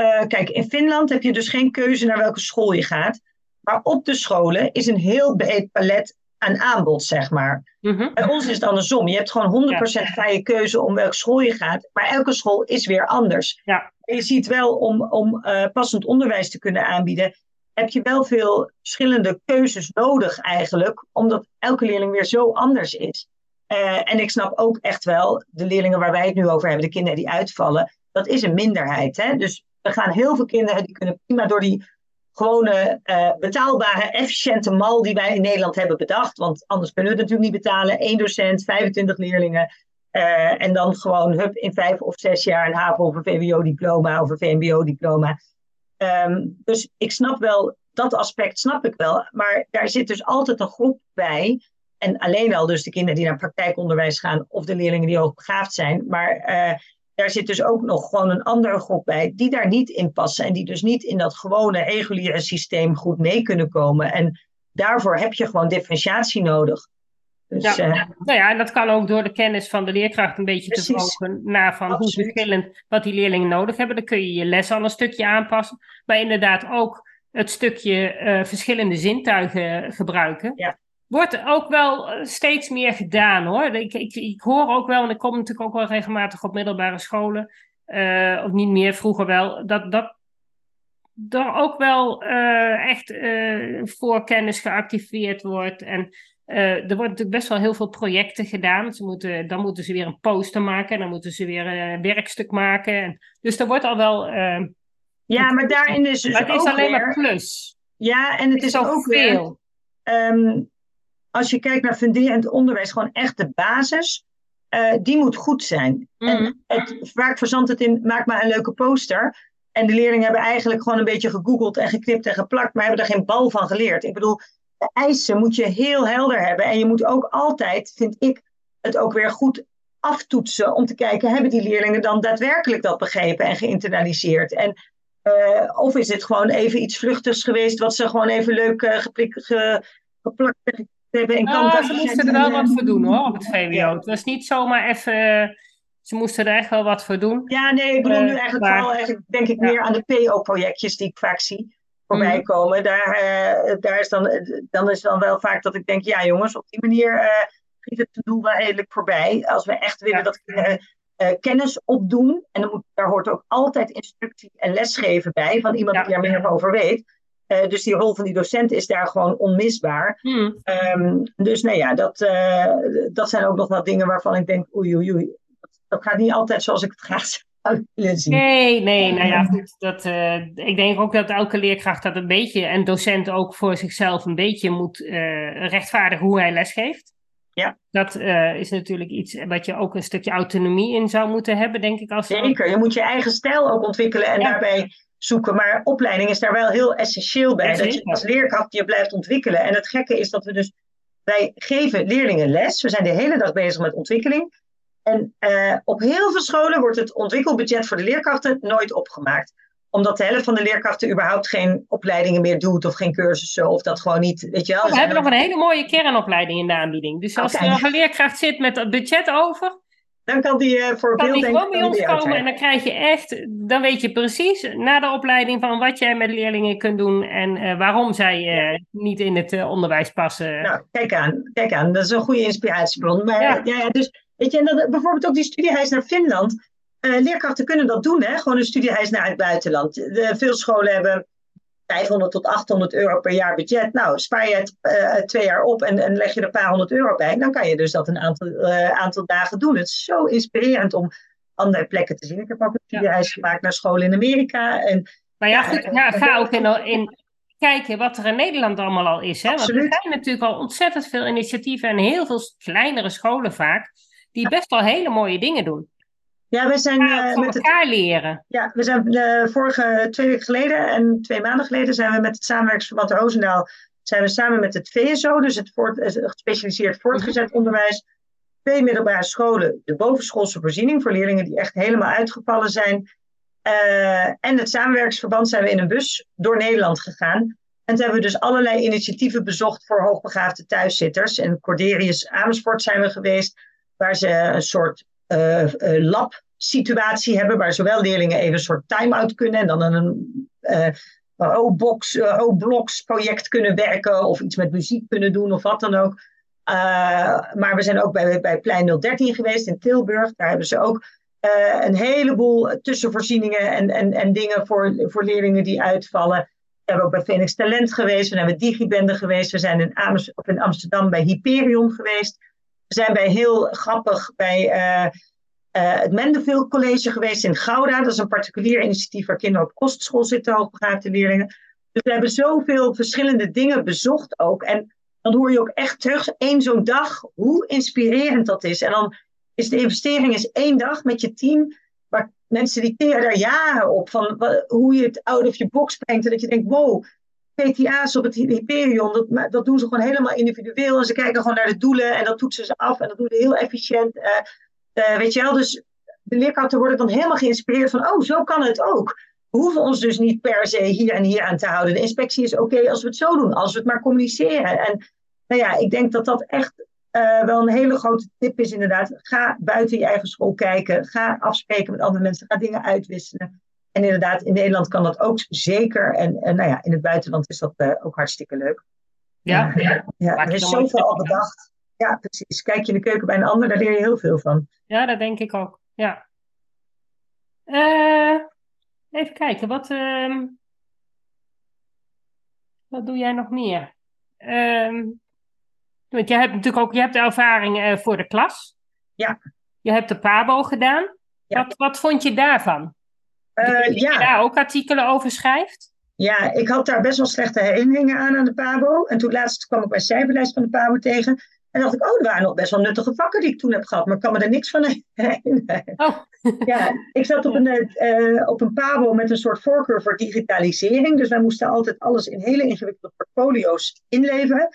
Uh, kijk, in Finland heb je dus geen keuze naar welke school je gaat. Maar op de scholen is een heel breed palet aan aanbod, zeg maar. Mhm. Bij ons is het andersom. Je hebt gewoon 100% vrije keuze om welke school je gaat. Maar elke school is weer anders. Ja. je ziet wel, om, om uh, passend onderwijs te kunnen aanbieden, heb je wel veel verschillende keuzes nodig eigenlijk. Omdat elke leerling weer zo anders is. Uh, en ik snap ook echt wel, de leerlingen waar wij het nu over hebben, de kinderen die uitvallen, dat is een minderheid. Hè? Dus er gaan heel veel kinderen, die kunnen prima door die gewone uh, betaalbare, efficiënte mal die wij in Nederland hebben bedacht. Want anders kunnen we het natuurlijk niet betalen. Eén docent, 25 leerlingen. Uh, en dan gewoon hup, in vijf of zes jaar een HAVO of een VWO-diploma of een VMBO-diploma. Um, dus ik snap wel, dat aspect snap ik wel. Maar daar zit dus altijd een groep bij. En alleen al dus de kinderen die naar praktijkonderwijs gaan of de leerlingen die hoogbegaafd zijn. Maar uh, daar zit dus ook nog gewoon een andere groep bij die daar niet in passen en die dus niet in dat gewone reguliere systeem goed mee kunnen komen. En daarvoor heb je gewoon differentiatie nodig. Dus, ja, uh, nou ja, en dat kan ook door de kennis van de leerkracht een beetje precies. te volgen naar van hoe verschillend wat die leerlingen nodig hebben. Dan kun je je les al een stukje aanpassen, maar inderdaad ook het stukje uh, verschillende zintuigen gebruiken. Ja wordt ook wel eh, steeds meer gedaan hoor. Ik, ik, ik hoor ook wel, en ik kom natuurlijk ook wel regelmatig op middelbare scholen, uh, of niet meer, vroeger wel, dat, dat er ook wel echt uh, voorkennis geactiveerd wordt. En er wordt natuurlijk best wel heel veel projecten gedaan. Ze moeten, dan moeten ze weer een poster maken en dan moeten ze weer een werkstuk maken. En, dus er wordt al wel. ja, maar daarin is dus het is alleen maar plus. Ja, en het, is, is ook veel. Weer, um, als je kijkt naar funderend onderwijs, gewoon echt de basis, uh, die moet goed zijn. Mm. En mhm. het, vaak verzandt het in, maak maar een leuke poster. En de leerlingen hebben eigenlijk gewoon een beetje gegoogeld en geknipt en geplakt, maar hebben er geen bal van geleerd. Ik bedoel, de eisen moet je heel helder hebben. En je moet ook altijd, vind ik, het ook weer goed aftoetsen om te kijken, hebben die leerlingen dan daadwerkelijk dat begrepen en geïnternaliseerd? En uh, of is dit gewoon even iets vluchtigs geweest, wat ze gewoon even leuk uh, ge, geplakt en hebben in ah, ze moesten er wel wat voor doen hoor, op het VWO. Het was niet zomaar even... Ze moesten er echt wel wat voor doen. Ja, nee, ik bedoel nu eh, eigenlijk maar, vooral, eigenlijk, denk ik, meer aan de PO-projectjes die ik vaak zie voorbij mm. komen. Daar, uh, daar is dan, dan is dan wel vaak dat ik denk, ja jongens, op die manier uh, schiet het doel wel redelijk voorbij. Als we echt willen dat kinderen uh, kennis opdoen, en dan moet, daar hoort ook altijd instructie en lesgeven bij, van iemand ja. die er meer over weet. Dus die rol van die docent is daar gewoon onmisbaar. Hmm. Um, dus nou ja, dat, dat zijn ook nog wat dingen waarvan ik denk, oei oei oei, dat gaat niet altijd zoals ik het graag zou willen zien. Nee, nee, nou ja, goed, dat, uh, ik denk ook dat elke leerkracht dat een beetje, en docent ook voor zichzelf een beetje moet rechtvaardigen hoe hij lesgeeft. Ja. Dat is natuurlijk iets wat je ook een stukje autonomie in zou moeten hebben, denk ik. Als Zeker, je moet je eigen stijl ook ontwikkelen en ja. daarbij zoeken. Maar opleiding is daar wel heel essentieel bij. dat je als leerkracht je blijft ontwikkelen. En het gekke is dat we dus, wij geven leerlingen les. We zijn de hele dag bezig met ontwikkeling. En uh, op heel veel scholen wordt het ontwikkelbudget voor de leerkrachten nooit opgemaakt omdat de helft van de leerkrachten überhaupt geen opleidingen meer doet of geen cursussen of dat gewoon niet, weet je wel. we hebben nog een hele mooie kernopleiding in de aanbieding. Dus als okay. er nog een leerkracht zit met het budget over, dan kan die uh, voor kan die gewoon bij ons komen en dan krijg je echt, dan weet je precies na de opleiding van wat jij met leerlingen kunt doen en uh, waarom zij niet in het onderwijs passen. Nou, kijk aan, kijk aan, dat is een goede inspiratiebron. Maar ja, ja dus weet je, en dat, bijvoorbeeld ook die studiereis naar Finland. leerkrachten kunnen dat doen, hè? gewoon een studiereis naar het buitenland. De, veel scholen hebben 500 tot 800 euro per jaar budget. Nou, spaar je het uh, twee jaar op en, en, leg je er een paar honderd euro bij. Dan kan je dus dat een aantal, uh, aantal dagen doen. Het is zo inspirerend om andere plekken te zien. Ik heb ook een studiereis ja. gemaakt naar scholen in Amerika. En Maar ja, goed, ga, ga ook in, in kijken wat er in Nederland allemaal al is. Hè? Want er zijn natuurlijk al ontzettend veel initiatieven en heel veel kleinere scholen vaak, die best wel hele mooie dingen doen. Ja, we zijn uh, met elkaar leren. Ja, we zijn de eh, vorige twee weken geleden en twee maanden geleden zijn we met het samenwerkingsverband Roosendaal zijn we samen met het VSO, dus het, voort, het gespecialiseerd voortgezet mhm. onderwijs, twee middelbare scholen, de bovenschoolse voorziening voor leerlingen die echt helemaal uitgevallen zijn. Uh, en het samenwerkingsverband zijn we in een bus door Nederland gegaan. En toen hebben we dus allerlei initiatieven bezocht voor hoogbegaafde thuiszitters. In Corderius Amersfoort zijn we geweest, waar ze een soort uh, uh, lab-situatie hebben, waar zowel leerlingen even een soort time-out kunnen en dan een uh, O-box, O-blocks project kunnen werken of iets met muziek kunnen doen of wat dan ook. maar we zijn ook bij, bij Plein 013 geweest in Tilburg. Daar hebben ze ook een heleboel tussenvoorzieningen en, en, en dingen voor, voor leerlingen die uitvallen. We hebben ook bij Phoenix Talent geweest. We zijn bij Digibende geweest. We zijn in, in Amsterdam bij Hyperion geweest. We zijn bij heel grappig bij uh, uh, het Mendeville College geweest in Gouda. Dat is een particulier initiatief waar kinderen op kostschool zitten, hoogbegaafde leerlingen. Dus we hebben zoveel verschillende dingen bezocht ook. En dan hoor je ook echt terug, één zo'n dag, hoe inspirerend dat is. En dan is de investering is één dag met je team. Maar mensen die keren daar jaren op. Van hoe je het out of je box brengt. En dat je denkt, wow, PTA's op het Hyperion, dat, dat doen ze gewoon helemaal individueel. En ze kijken gewoon naar de doelen en dat toetsen ze af. En dat doen ze heel efficiënt. Uh, uh, weet je wel, dus de leerkrachten worden dan helemaal geïnspireerd van, oh, zo kan het ook. We hoeven ons dus niet per se hier en hier aan te houden. De inspectie is oké als we het zo doen, als we het maar communiceren. En nou ja, ik denk dat dat echt uh, wel een hele grote tip is inderdaad. Ga buiten je eigen school kijken. Ga afspreken met andere mensen. Ga dingen uitwisselen. En inderdaad, in Nederland kan dat ook zeker. En, en nou ja, in het buitenland is dat uh, ook hartstikke leuk. Ja, ja, ja. er is zoveel al bedacht. Ja, precies. Kijk je in de keuken bij een ander, daar leer je heel veel van. Ja, dat denk ik ook. Ja. Uh, even kijken, wat, uh, wat doe jij nog meer? Uh, want jij hebt natuurlijk ook je hebt de ervaring uh, voor de klas. Ja. Je hebt de PABO gedaan. Ja. Wat, wat vond je daarvan? Uh, ja. je daar ook artikelen over schrijft? Ja, ik had daar best wel slechte herinneringen aan aan de PABO. En toen laatst kwam ik mijn cijferlijst van de PABO tegen. En dacht ik, oh, er waren nog best wel nuttige vakken die ik toen heb gehad. Maar ik kan me er niks van herinneren. Oh. ja, ik zat op een, uh, op een PABO met een soort voorkeur voor digitalisering. Dus wij moesten altijd alles in hele ingewikkelde portfolio's inleveren.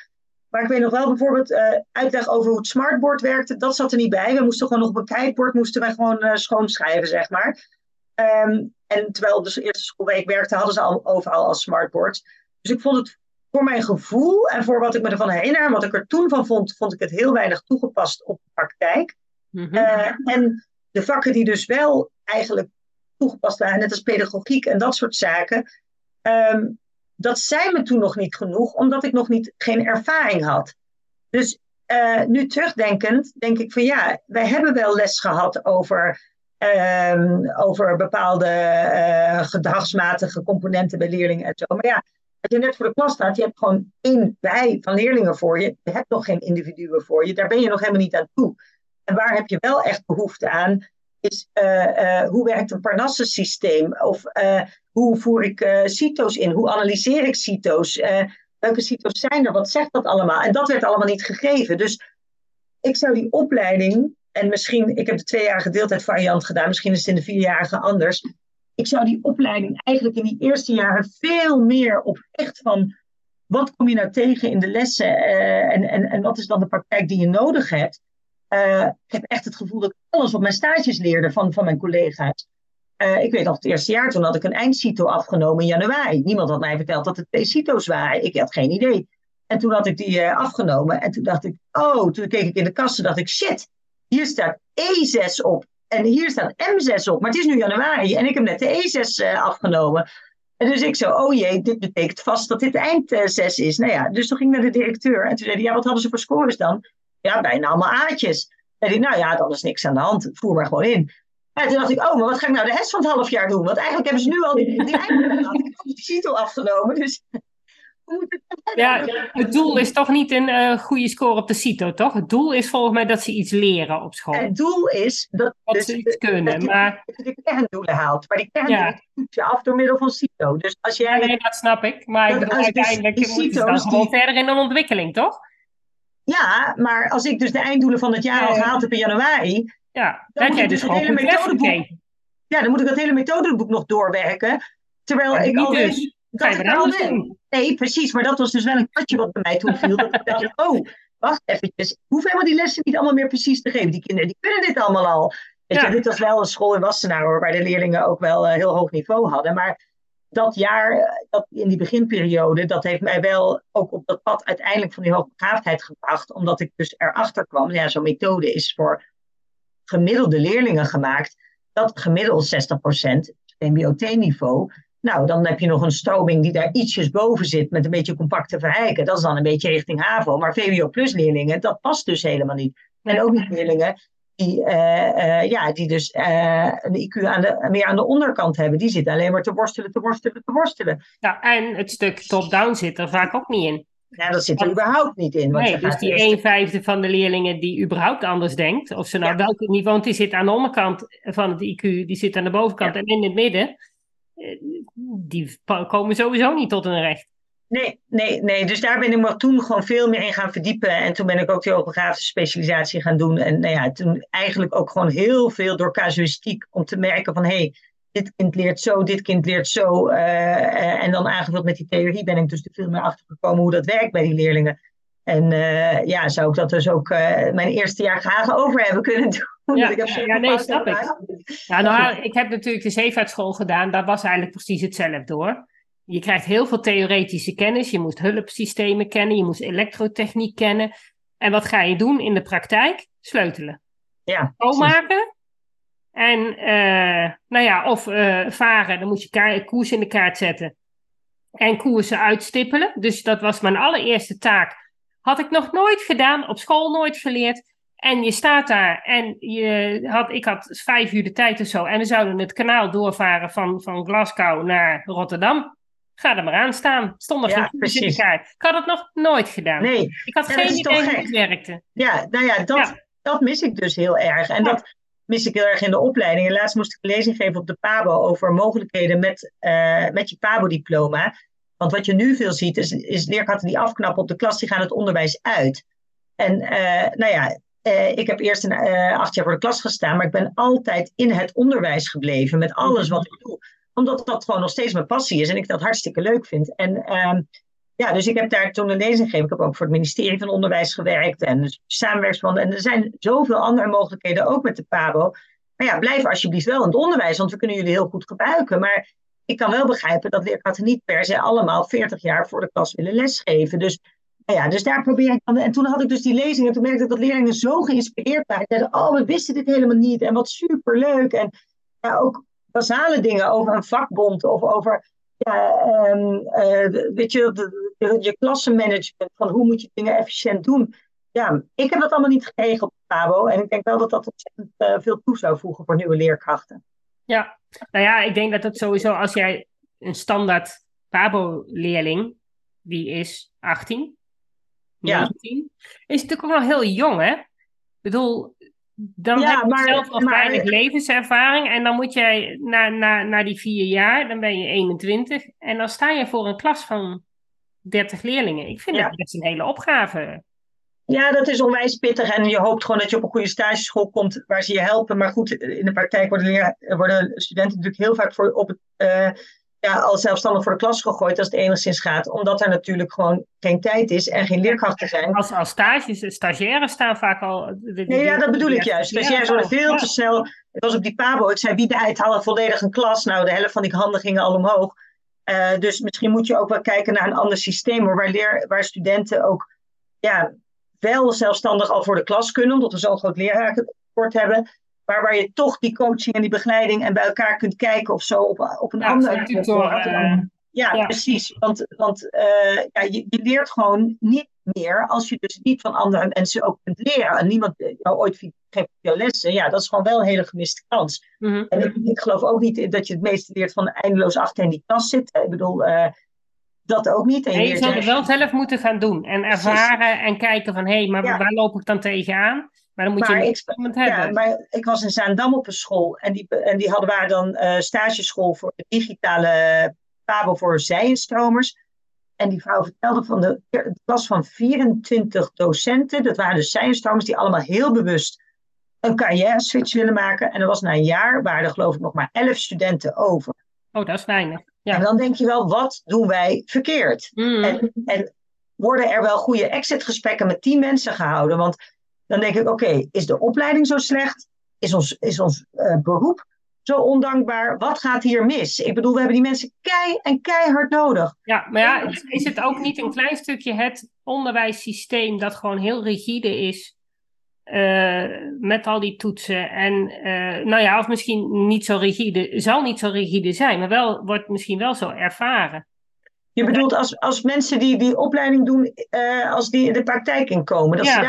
Maar ik weet nog wel bijvoorbeeld uh, uitleg over hoe het smartboard werkte. Dat zat er niet bij. We moesten gewoon nog op een kijkbord moesten wij gewoon uh, schoonschrijven, zeg maar. Um, en terwijl op de eerste school waar ik werkte, hadden ze al overal al smartboards. Dus ik vond het voor mijn gevoel en voor wat ik me ervan herinner en wat ik er toen van vond, vond ik het heel weinig toegepast op de praktijk. Mm -hmm. uh, en de vakken die dus wel eigenlijk toegepast waren, net als pedagogiek en dat soort zaken, um, dat zei me toen nog niet genoeg, omdat ik nog niet, geen ervaring had. Dus uh, nu terugdenkend, denk ik van ja, wij hebben wel les gehad over, over bepaalde uh, gedragsmatige componenten bij leerlingen en zo. Maar ja, als je net voor de klas staat, je hebt gewoon één bij van leerlingen voor je. Je hebt nog geen individuen voor je. Daar ben je nog helemaal niet aan toe. En waar heb je wel echt behoefte aan, is uh, uh, hoe werkt een Parnassus-systeem? Of hoe voer ik CITO's in? Hoe analyseer ik CITO's? welke CITO's zijn er? Wat zegt dat allemaal? En dat werd allemaal niet gegeven. Dus ik zou die opleiding, en misschien, ik heb de tweejarige deeltijdvariant gedaan, misschien is het in de vierjarige anders. Ik zou die opleiding eigenlijk in die eerste jaren veel meer op echt van wat kom je nou tegen in de lessen en, en, en wat is dan de praktijk die je nodig hebt. Uh, ik heb echt het gevoel dat ik alles op mijn stages leerde van, van mijn collega's. Uh, ik weet nog, het eerste jaar toen had ik een eindcito afgenomen in januari. Niemand had mij verteld dat het twee cito's waren. Ik had geen idee. En toen had ik die afgenomen. En toen dacht ik, oh, toen keek ik in de kasten dacht ik, shit, hier staat E6 op. En hier staat M6 op. Maar het is nu januari en ik heb net de E6 uh, afgenonomen. En dus ik zo, oh jee, dit betekent vast dat dit eind 6 is. Nou ja, dus toen ging ik naar de directeur. En toen zei ja, wat hadden ze voor scores dan? Ja, bijna allemaal aatjes. En ik, nou ja, dan is niks aan de hand. Voer maar gewoon in. En toen dacht ik, oh, maar wat ga ik nou de rest van het half jaar doen? Want eigenlijk hebben ze nu al die, die die titel afgenomen. Dus Ja, het doel is toch niet een uh, goede score op de CITO, toch? Het doel is volgens mij dat ze iets leren op school. Het doel is dat, dat dus, ze iets kunnen, dat maar... je de kerndoelen haalt. Maar die kerndoelen ja. je af door middel van CITO. Dus als jij... Nee, dat snap ik. Maar ik uiteindelijk dus moeten ze dan gewoon verder in een ontwikkeling, toch? Ja, maar als ik dus de einddoelen van het jaar al gehaald heb in januari... Ja, dan jij dus gewoon hele methodeboek, Ja, dan moet ik dat hele methodeboek nog doorwerken. Terwijl ik al dus. Dat ik al. Nee, precies. Maar dat was dus wel een kwartje wat bij mij toen viel. dat ik dacht, oh, wacht eventjes. Hoef helemaal die lessen niet allemaal meer precies te geven. Die kinderen die kunnen dit allemaal al. Weet je, dit was wel een school in Wassenaar hoor, waar de leerlingen ook wel uh, heel hoog niveau hadden. Maar dat jaar, eh, dat, in die beginperiode, dat heeft mij wel ook op dat pad uiteindelijk van die hoogbegaafdheid gebracht. Omdat ik dus erachter kwam, ja, zo'n methode is voor gemiddelde leerlingen gemaakt. Dat gemiddeld 60% MBOT-niveau nou, dan heb je nog een stroming die daar ietsjes boven zit met een beetje compacte verrijken. Dat is dan een beetje richting HAVO. Maar VWO plus leerlingen, dat past dus helemaal niet. En ook niet leerlingen die, uh, uh, ja, die dus uh, een IQ aan de, meer aan de onderkant hebben. Die zitten alleen maar te worstelen, te worstelen, te worstelen. Ja, en het stuk top-down zit er vaak ook niet in. Ja, dat zit er überhaupt niet in. nee, dus die eerst... een vijfde van de leerlingen die überhaupt anders denkt, of ze nou ja. welk niveau, want die zit aan de onderkant van het IQ, die zit aan de bovenkant ja. en in het midden die komen sowieso niet tot een recht. Nee, nee, nee. Dus daar ben ik me toen gewoon veel meer in gaan verdiepen. En toen ben ik ook die hoogbegaafde specialisatie gaan doen. En nou ja, toen eigenlijk ook gewoon heel veel door casuïstiek om te merken van hé, hey, dit kind leert zo, dit kind leert zo. Uh, en dan aangevuld met die theorie ben ik dus er veel meer achter gekomen hoe dat werkt bij die leerlingen. En uh, ja, zou ik dat dus ook mijn eerste jaar graag over hebben kunnen doen. Ja, ja nee, snap ik. Ja, nou, ik heb natuurlijk de zeevaartschool gedaan. Daar was eigenlijk precies hetzelfde hoor. Je krijgt heel veel theoretische kennis. Je moest hulpsystemen kennen. Je moest elektrotechniek kennen. En wat ga je doen in de praktijk? Sleutelen. Ja. Schoonmaken. En uh, nou ja, of varen. Dan moet je koers in de kaart zetten. En koersen uitstippelen. Dus dat was mijn allereerste taak. Had ik nog nooit gedaan. Op school nooit geleerd. En je staat daar en je had, ik had vijf uur de tijd of zo. En we zouden het kanaal doorvaren van, van Glasgow naar Rotterdam. Ga er maar aan staan. Stond er ja, geen in Ik had het nog nooit gedaan. Nee. Ik had geen idee hoe het werkte. Ja, nou ja, dat, ja. dat mis ik dus heel erg. En dat mis ik heel erg in de opleiding. En laatst moest ik een lezing geven op de PABO over mogelijkheden met, uh, met je PABO-diploma. Want wat je nu veel ziet, is, is leerkrachten die afknappen op de klas, die gaan het onderwijs uit. En uh, nou ja, uh, ik heb eerst een, uh, acht jaar voor de klas gestaan, maar ik ben altijd in het onderwijs gebleven met alles wat ik doe. Omdat dat gewoon nog steeds mijn passie is en ik dat hartstikke leuk vind. En uh, ja, dus ik heb daar toen een lezing gegeven. Ik heb ook voor het ministerie van Onderwijs gewerkt en dus samenwerksverbanden. En er zijn zoveel andere mogelijkheden, ook met de PABO. Maar ja, blijf alsjeblieft wel in het onderwijs, want we kunnen jullie heel goed gebruiken. Maar ik kan wel begrijpen dat leerkrachten niet per se allemaal 40 jaar voor de klas willen lesgeven. Dus ja, dus daar probeer ik dan. En toen had ik dus die lezing en toen merkte ik dat leerlingen zo geïnspireerd waren. Zeiden, oh, we wisten dit helemaal niet en wat superleuk. En ja, ook basale dingen over een vakbond of over, ja, um, uh, weet je, de, je klassenmanagement. Van hoe moet je dingen efficiënt doen. Ja, ik heb dat allemaal niet gekregen op Pabo. En ik denk wel dat dat ontzettend uh, veel toe zou voegen voor nieuwe leerkrachten. Ja, nou ja, ik denk dat het sowieso als jij een standaard Pabo-leerling, die is 18, ja. 19, is natuurlijk ook nog heel jong, hè? Ik bedoel, dan ja, heb je maar, zelf nog maar, weinig levenservaring en dan moet jij na, na, na die vier jaar, dan ben je 21 en dan sta je voor een klas van 30 leerlingen. Ik vind ja. dat best een hele opgave. Ja, dat is onwijs pittig en je hoopt gewoon dat je op een goede stageschool komt waar ze je helpen. Maar goed, in de praktijk worden, worden studenten natuurlijk heel vaak voor op het... Uh, ja, al zelfstandig voor de klas gegooid als het enigszins gaat. Omdat er natuurlijk gewoon geen tijd is en geen leerkrachten zijn. Als, als stages, stagiaires staan vaak al... nee, ja, dat bedoel ik juist. Stagiaires worden veel te snel... Ik was op die Pabo, ik zei wie de tijd hadden volledig een klas. Nou, de helft van die handen gingen al omhoog. Uh, dus misschien moet je ook wel kijken naar een ander systeem... waar, leer, waar studenten ook ja, wel zelfstandig al voor de klas kunnen... omdat we zo'n groot leraartekort hebben... Maar waar je toch die coaching en die begeleiding en bij elkaar kunt kijken of zo op, op een ja, andere tutor, uh, ja, ja, precies. Want, want uh, ja, je, je, leert gewoon niet meer als je dus niet van andere mensen ook kunt leren. En niemand jou ooit geeft jou lessen. Ja, dat is gewoon wel een hele gemiste kans. Mm -hmm. En ik, ik, geloof ook niet dat je het meeste leert van eindeloos achter in die klas zitten. Ik bedoel, uh, dat ook niet. En je, je zult het wel zelf moeten gaan doen en ervaren en kijken van hé, hey, maar waar loop ik dan tegenaan? Maar dan moet je ik, iemand hebben. Maar ik was in Zaandam op een school en die, en die hadden waar dan uh, stageschool voor de digitale Pabo voor zijenstromers. En die vrouw vertelde van de, de klas van 24 docenten, dat waren dus zijenstromers die allemaal heel bewust een carrière switch willen maken. En er was na een jaar, waren er geloof ik nog maar 11 studenten over. Oh, dat is weinig. Ja. En dan denk je wel, wat doen wij verkeerd? Mm. En, en worden er wel goede exitgesprekken met die mensen gehouden? Want dan denk ik, oké, is de opleiding zo slecht? Is ons, is ons uh, beroep zo ondankbaar? Wat gaat hier mis? Ik bedoel, we hebben die mensen kei en keihard nodig. Ja, maar ja, is het ook niet een klein stukje het onderwijssysteem dat gewoon heel rigide is? Uh, met al die toetsen. En uh, nou ja, of misschien niet zo rigide, zal niet zo rigide zijn, maar wel, wordt misschien wel zo ervaren. Je bedoelt als, als mensen die die opleiding doen, uh, als die in de praktijk inkomen, dat ja, ze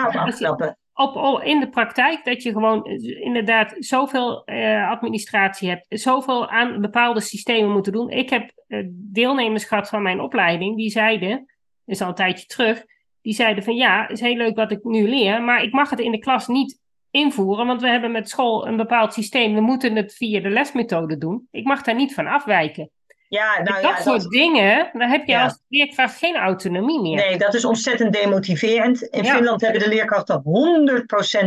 daarop? Op, in de praktijk dat je gewoon inderdaad zoveel administratie hebt, zoveel aan bepaalde systemen moeten doen. Ik heb deelnemers gehad van mijn opleiding, die zeiden, is al een tijdje terug, die zeiden van ja, is heel leuk wat ik nu leer, maar ik mag het in de klas niet invoeren, want we hebben met school een bepaald systeem. We moeten het via de lesmethode doen. Ik mag daar niet van afwijken. Ja, nou dat soort dingen, dan heb je als leerkracht geen autonomie meer. Nee, dat is ontzettend demotiverend. In Finland hebben de leerkrachten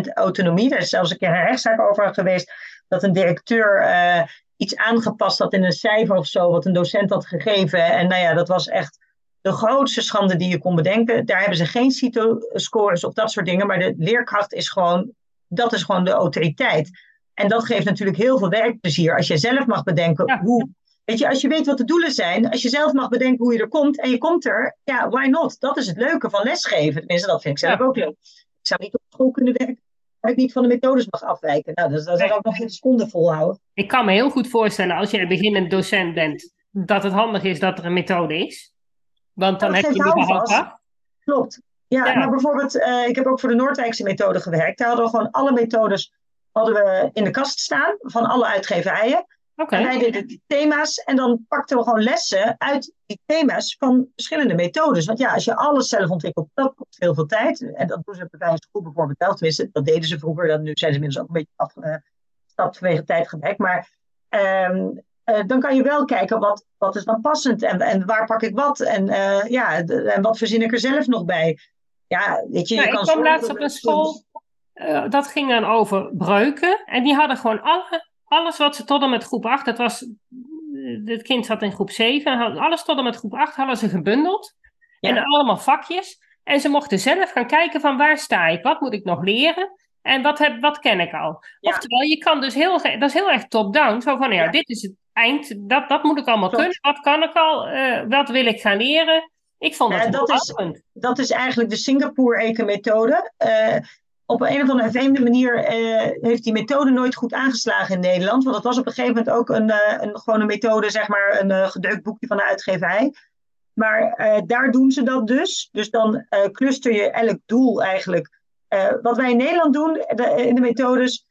100% autonomie. Er is zelfs een keer een rechtszaak over geweest dat een directeur uh, iets aangepast had in een cijfer of zo, wat een docent had gegeven. En nou ja, dat was echt de grootste schande die je kon bedenken. Daar hebben ze geen CITO-scores of dat soort dingen. Maar de leerkracht is gewoon, dat is gewoon de autoriteit. En dat geeft natuurlijk heel veel werkplezier. Als je zelf mag bedenken hoe. Weet je, als je weet wat de doelen zijn, als je zelf mag bedenken hoe je er komt en je komt er, ja, why not? Dat is het leuke van lesgeven. Tenminste, dat vind ik zelf ook leuk. Ik zou niet op school kunnen werken waar ik niet van de methodes mag afwijken. Nou, dat, dat zou ik nog geen seconde volhouden. Ik kan me heel goed voorstellen, als je beginnend docent bent, dat het handig is dat er een methode is. Want dan heb je die vast. Klopt. Ja, maar bijvoorbeeld, uh, ik heb ook voor de Noordwijkse methode gewerkt. Daar hadden we gewoon alle methodes hadden we in de kast staan van alle uitgeverijen. Okay. En wij deden die thema's en dan pakten we gewoon lessen uit die thema's van verschillende methodes. Want ja, als je alles zelf ontwikkelt, dat kost heel veel tijd. En dat doen ze bij een school bijvoorbeeld wel. Tenminste, dat deden ze vroeger. Dan, nu zijn ze inmiddels ook een beetje afgestapt vanwege tijdgebrek. Maar um, uh, dan kan je wel kijken wat, wat is dan passend en, en waar pak ik wat en, uh, ja, en wat verzin ik er zelf nog bij. Ja, weet je, je ja, kan ik kwam laatst op een school, uh, dat ging dan over breuken. En die hadden gewoon alle, alles wat ze tot en met groep 8, dat was, dit kind zat in groep 7, alles tot en met groep 8 hadden ze gebundeld. Ja. En allemaal vakjes. En ze mochten zelf gaan kijken van waar sta ik, wat moet ik nog leren. En wat, heb, wat ken ik al? Ja. Oftewel, je kan dus heel, dat is heel erg top-down. Zo van, ja, ja, dit is het eind, dat, dat moet ik allemaal kunnen. Wat kan ik al? Uh, wat wil ik gaan leren? Ik vond dat, dat is, dat is eigenlijk de Singapore-Eke-methode. Uh, op een of andere vreemde manier uh, heeft die methode nooit goed aangeslagen in Nederland. Want het was op een gegeven moment ook een, een, gewoon een methode, zeg maar, een gedrukt boekje van de uitgeverij. Maar daar doen ze dat dus. Dus dan cluster je elk doel eigenlijk. wat wij in Nederland doen de, in de methodes,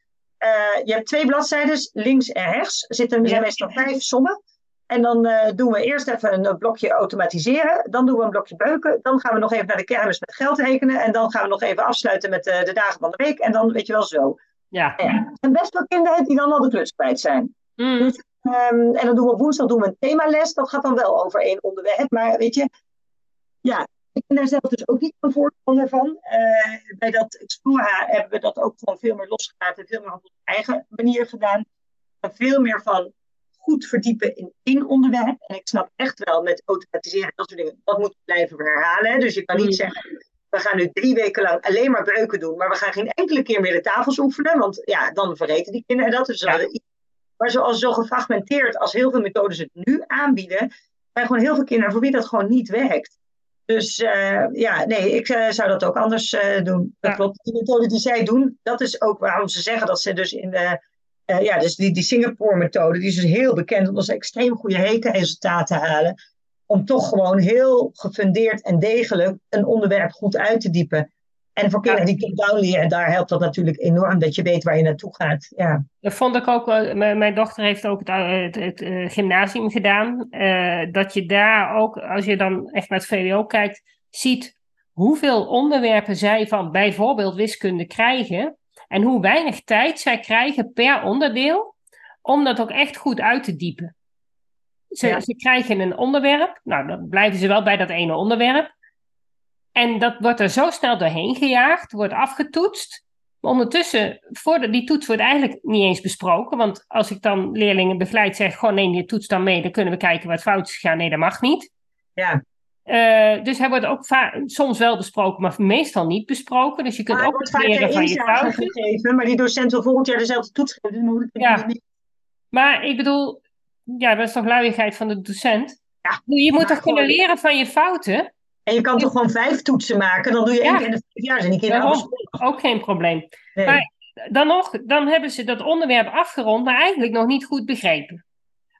je hebt twee bladzijden, links en rechts. Er zitten ja. meestal vijf sommen. En dan uh, doen we eerst even een blokje automatiseren. Dan doen we een blokje beuken. Dan gaan we nog even naar de kermis met geld rekenen. En dan gaan we nog even afsluiten met uh, de dagen van de week. En dan weet je wel zo. Ja. ja. Er zijn best wel kinderen die dan al de klus kwijt zijn. Mm. Dus, um, en dan doen we op woensdag doen we een themales. Dat gaat dan wel over één onderwerp. Maar weet je, ja, ik ben daar zelf dus ook niet een voorstander van. Uh, bij dat Explora hebben we dat ook gewoon veel meer losgelaten, veel meer op onze eigen manier gedaan. En veel meer van goed verdiepen in één onderwerp. En ik snap echt wel met automatiseren en dat soort dingen, dat moet blijven herhalen. Dus je kan niet mm. zeggen, we gaan nu drie weken lang alleen maar beuken doen, maar we gaan geen enkele keer meer de tafels oefenen, want ja, dan vergeten die kinderen dat. Dus ja. Maar zoals zo gefragmenteerd als heel veel methodes het nu aanbieden, zijn gewoon heel veel kinderen voor wie dat gewoon niet werkt. Dus uh, ja, nee, ik uh, zou dat ook anders uh, doen. Dat ja. klopt. Die methode die zij doen, dat is ook waarom ze zeggen dat ze dus in de. ja, dus die, die Singapore-methode, die is dus heel bekend omdat ze extreem goede rekenresultaten halen. Om toch gewoon heel gefundeerd en degelijk een onderwerp goed uit te diepen. En voor kinderen die top-down leren, daar helpt dat natuurlijk enorm, dat je weet waar je naartoe gaat. Ja. Dat vond ik ook. Mijn dochter heeft ook het, het, het gymnasium gedaan. dat je daar ook, als je dan echt naar het VWO kijkt, ziet hoeveel onderwerpen zij van bijvoorbeeld wiskunde krijgen. En hoe weinig tijd zij krijgen per onderdeel om dat ook echt goed uit te diepen. Ze, ze krijgen een onderwerp, nou dan blijven ze wel bij dat ene onderwerp. En dat wordt er zo snel doorheen gejaagd, wordt afgetoetst. Maar ondertussen, voor die toets wordt eigenlijk niet eens besproken. Want als ik dan leerlingen begeleid zeg, gewoon neem je toets dan mee, dan kunnen we kijken wat fout is gegaan. Nee, dat mag niet. Ja. Uh, dus hij wordt ook soms wel besproken, maar meestal niet besproken. Dus je kunt ook leren van je fouten. gegeven, maar die docent wil volgend jaar dezelfde toets geven. Dus ja. Maar ik bedoel, ja, dat is toch luiigheid van de docent? Ja, je moet toch kunnen leren van je fouten? En je kan toch gewoon vijf toetsen maken? Dan doe je één keer in de vijf jaar en keer in de Ook geen probleem. Maar dan nog, dan hebben ze dat onderwerp afgerond, maar eigenlijk nog niet goed begrepen.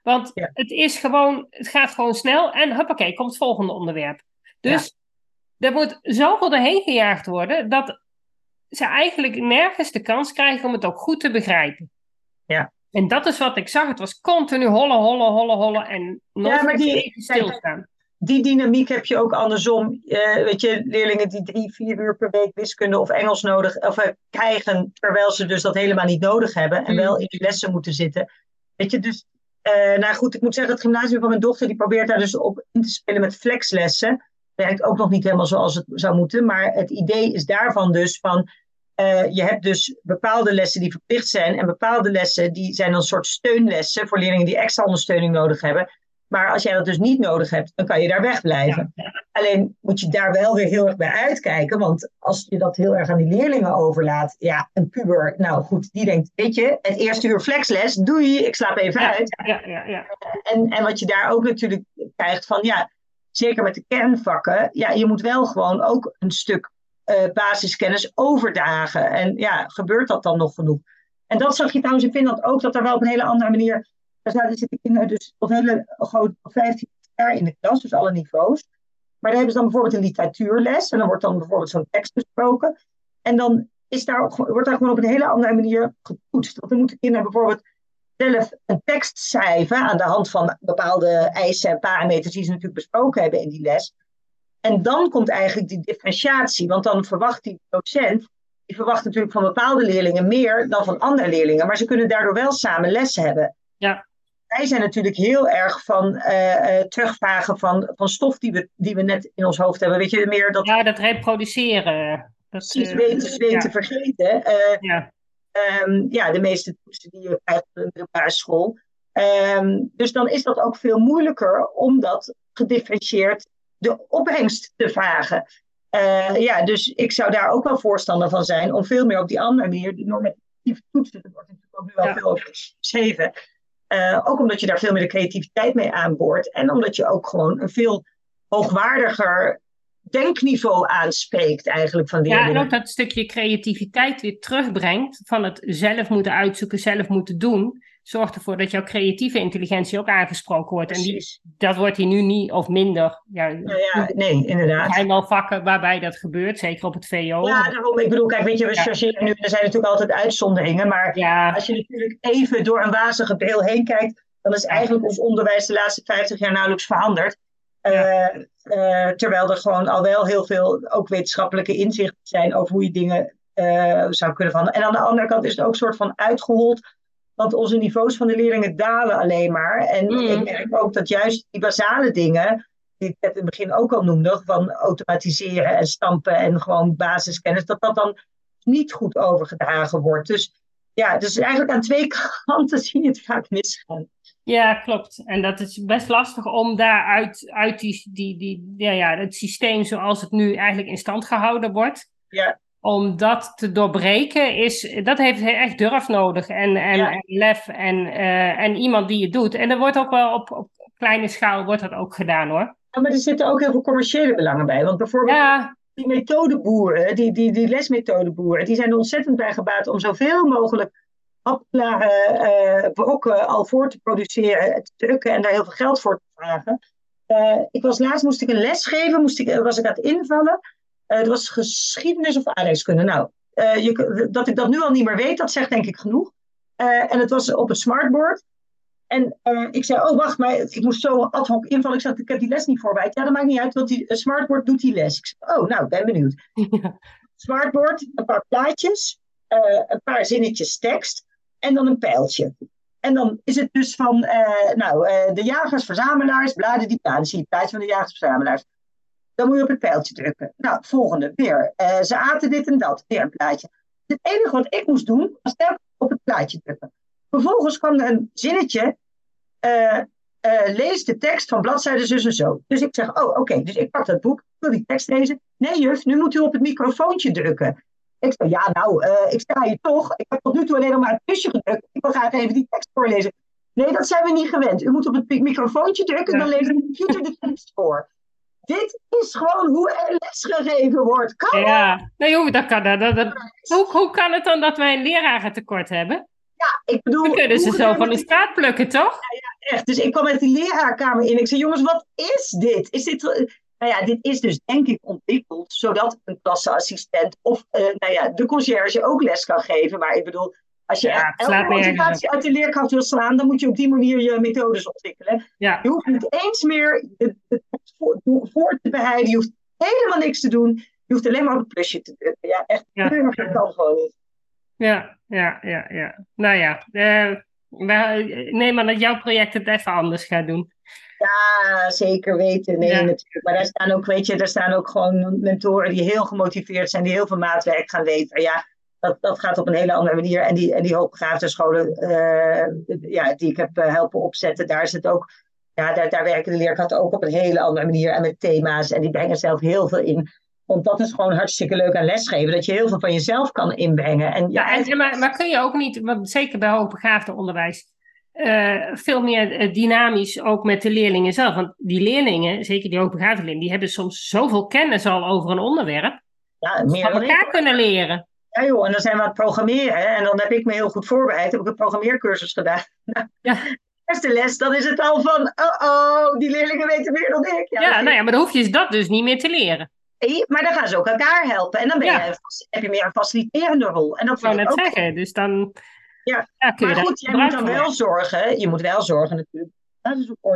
Want het is gewoon, het gaat gewoon snel en hoppakee, komt het volgende onderwerp. Dus er moet zoveel doorheen gejaagd worden dat ze eigenlijk nergens de kans krijgen om het ook goed te begrijpen. Ja. En dat is wat ik zag. Het was continu hollen, hollen, hollen, hollen en nog ja, maar die, stilstaan. Die dynamiek heb je ook andersom. Uh, weet je, leerlingen die drie, vier uur per week wiskunde of Engels nodig of, uh, krijgen, terwijl ze dus dat helemaal niet nodig hebben en mm. wel in die lessen moeten zitten. Weet je, dus uh, nou goed, ik moet zeggen, het gymnasium van mijn dochter die probeert daar dus op in te spelen met flexlessen. Werkt ook nog niet helemaal zoals het zou moeten, maar het idee is daarvan dus van je hebt dus bepaalde lessen die verplicht zijn en bepaalde lessen die zijn dan een soort steunlessen voor leerlingen die extra ondersteuning nodig hebben. Maar als jij dat dus niet nodig hebt, dan kan je daar wegblijven. Alleen moet je daar wel weer heel erg bij uitkijken. Want als je dat heel erg aan die leerlingen overlaat. Ja, een puber, nou goed, die denkt, weet je, het eerste uur flexles, doei, ik slaap even uit. Ja, ja, ja. En, en wat je daar ook natuurlijk krijgt van, ja, zeker met de kernvakken. Ja, je moet wel gewoon ook een stuk uh, basiskennis overdragen. En ja, gebeurt dat dan nog genoeg? En dat zag je trouwens in Finland ook, dat er wel op een hele andere manier daar zaten zitten kinderen dus tot hele groot, 15 jaar in de klas, dus alle niveaus. Maar dan hebben ze dan bijvoorbeeld een literatuurles. En dan wordt dan bijvoorbeeld zo'n tekst besproken. En dan is daar ook, wordt daar gewoon op een hele andere manier getoetst. Want dan moeten kinderen bijvoorbeeld zelf een tekst schrijven aan de hand van bepaalde eisen en parameters die ze natuurlijk besproken hebben in die les. En dan komt eigenlijk die differentiatie, want dan verwacht die docent, die verwacht natuurlijk van bepaalde leerlingen meer dan van andere leerlingen, maar ze kunnen daardoor wel samen les hebben. Ja wij zijn natuurlijk heel erg van uh, terugvragen van, van stof die we, die we net in ons hoofd hebben. Weet je, meer dat... Ja, dat reproduceren. Dat, precies, uh, weten, weten vergeten. ja. Um, ja, de meeste toetsen die je krijgt op de basisschool. Um, dus dan is dat ook veel moeilijker om dat gedifferentieerd de opbrengst te vragen. Ja, dus ik zou daar ook wel voorstander van zijn om veel meer op die andere manier, de normatieve toetsen, er wordt natuurlijk ook nu wel veel over geschreven, uh, ook omdat je daar veel meer de creativiteit mee aanboort. En omdat je ook gewoon een veel hoogwaardiger denkniveau aanspreekt eigenlijk van die Ja, en ook dat stukje creativiteit weer terugbrengt van het zelf moeten uitzoeken, zelf moeten doen zorgt ervoor dat jouw creatieve intelligentie ook aangesproken wordt. En die, dat wordt hier nu niet of minder. Ja, nou ja, nee, inderdaad. Er zijn wel vakken waarbij dat gebeurt, zeker op het VO. Ja, daarom, ik bedoel, kijk, weet je, we chargeren nu, er zijn natuurlijk altijd uitzonderingen, maar als je natuurlijk even door een wazige bril heen kijkt, dan is eigenlijk ons onderwijs de laatste 50 jaar nauwelijks veranderd. Uh, uh, terwijl er gewoon al wel heel veel ook wetenschappelijke inzichten zijn over hoe je dingen uh, zou kunnen veranderen. En aan de andere kant is het ook een soort van uitgehold want onze niveaus van de leerlingen dalen alleen maar. En mm. ik merk ook dat juist die basale dingen, die ik net in het begin ook al noemde, van automatiseren en stampen en gewoon basiskennis, dat dat dan niet goed overgedragen wordt. Dus ja, dus eigenlijk aan twee kanten zie je het vaak misgaan. Ja, klopt. En dat is best lastig om daar uit, uit die, die, die, ja, ja, het systeem zoals het nu eigenlijk in stand gehouden wordt. Ja om dat te doorbreken, is, dat heeft echt durf nodig. En, en, en lef en, uh, en iemand die het doet. En er wordt ook wel op, op kleine schaal wordt dat ook gedaan hoor. Ja, maar er zitten ook heel veel commerciële belangen bij. Want bijvoorbeeld ja. die methodeboeren, die, die, die lesmethodeboeren, die zijn er ontzettend bij gebaat om zoveel mogelijk hapklare uh, brokken al voor te produceren, te drukken en daar heel veel geld voor te vragen. Uh, ik was laatst, moest ik een les geven, moest ik, was ik aan het invallen. Het was geschiedenis of aardrijkskunde. Nou, je, dat ik dat nu al niet meer weet, dat zegt denk ik genoeg. en het was op een smartboard. En ik zei, oh wacht, maar ik moest zo ad hoc invallen. Ik zei, ik heb die les niet voorbereid. Ja, dat maakt niet uit, want die smartboard doet die les. Ik zei, oh, nou, ben benieuwd. Ja. Smartboard, een paar plaatjes, een paar zinnetjes tekst en dan een pijltje. En dan is het dus van, nou, de jagers-verzamelaars, bladen die plaatsen, zie je het van de jagers-verzamelaars. Dan moet je op het pijltje drukken. Nou, volgende, weer. Uh, ze aten dit en dat, weer een plaatje. Het enige wat ik moest doen, was telkens op het plaatje drukken. Vervolgens kwam er een zinnetje, lees de tekst van bladzijde zus en zo. Dus ik zeg, oh, oké, dus ik pak dat boek, wil die tekst lezen. Nee juf, nu moet u op het microfoontje drukken. Ik zei, ja, nou, uh, ik sta hier toch. Ik heb tot nu toe alleen nog maar het kusje gedrukt. Ik wil graag even die tekst voorlezen. Nee, dat zijn we niet gewend. U moet op het microfoontje drukken en dan leest de computer de tekst voor. Dit is gewoon hoe er lesgegeven wordt. Kan ja, nee, hoe, dat kan, dat, dat, hoe, hoe kan het dan dat wij een lerarentekort hebben? Ja, ik bedoel... We kunnen ze zo van de straat plukken, toch? Ja, ja, echt. Dus ik kwam met die leraarkamer in. Ik zei, jongens, wat is dit? Is dit nou ja, dit is dus denk ik ontwikkeld zodat een klasseassistent of uh, nou ja, de conciërge ook les kan geven. Maar ik bedoel, als je ja, elke motivatie uit de leerkracht wil slaan, dan moet je op die manier je methodes ontwikkelen. Ja. Je hoeft niet eens meer de, voor, voor, te beheiden, je hoeft helemaal niks te doen. Je hoeft alleen maar op het plusje te drukken. Ja, echt, ja. dat kan gewoon niet. Ja, ja, ja, ja. Nou ja, uh, neem aan dat jouw project het even anders gaat doen. Ja, zeker weten. Nee, natuurlijk. Maar daar staan ook, weet je, daar staan ook gewoon mentoren die heel gemotiveerd zijn, die heel veel maatwerk gaan leveren. Ja, dat, dat gaat op een hele andere manier. En die, en die hoogbegaafde scholen uh, ja, die ik heb uh, helpen opzetten, daar is het ook. Ja, daar, daar werken de leerkrachten ook op een hele andere manier en met thema's. En die brengen zelf heel veel in. Want dat is gewoon hartstikke leuk aan lesgeven. Dat je heel veel van jezelf kan inbrengen. En, ja, en, maar, maar kun je ook niet, want zeker bij hoogbegaafde onderwijs, uh, veel meer eh, dynamisch ook met de leerlingen zelf. Want die leerlingen, zeker die hoogbegaafde leerlingen, die hebben soms zoveel kennis al over een onderwerp. Ja, meer van elkaar kunnen leren. Ja joh, en dan zijn we aan het programmeren. En dan heb ik me heel goed voorbereid. Heb ik een programmeercursus gedaan. ja. Eerste les, dan is het al van, oh oh, die leerlingen weten meer dan ik. Ja, ja nou ja, maar dan hoef je dat dus niet meer te leren. Maar dan gaan ze ook elkaar helpen. En dan ben je, heb je meer een faciliterende rol. En dat ik net ook... zeggen, dus dan... Ja, maar goed, je moet dan wel zorgen, je moet wel zorgen natuurlijk,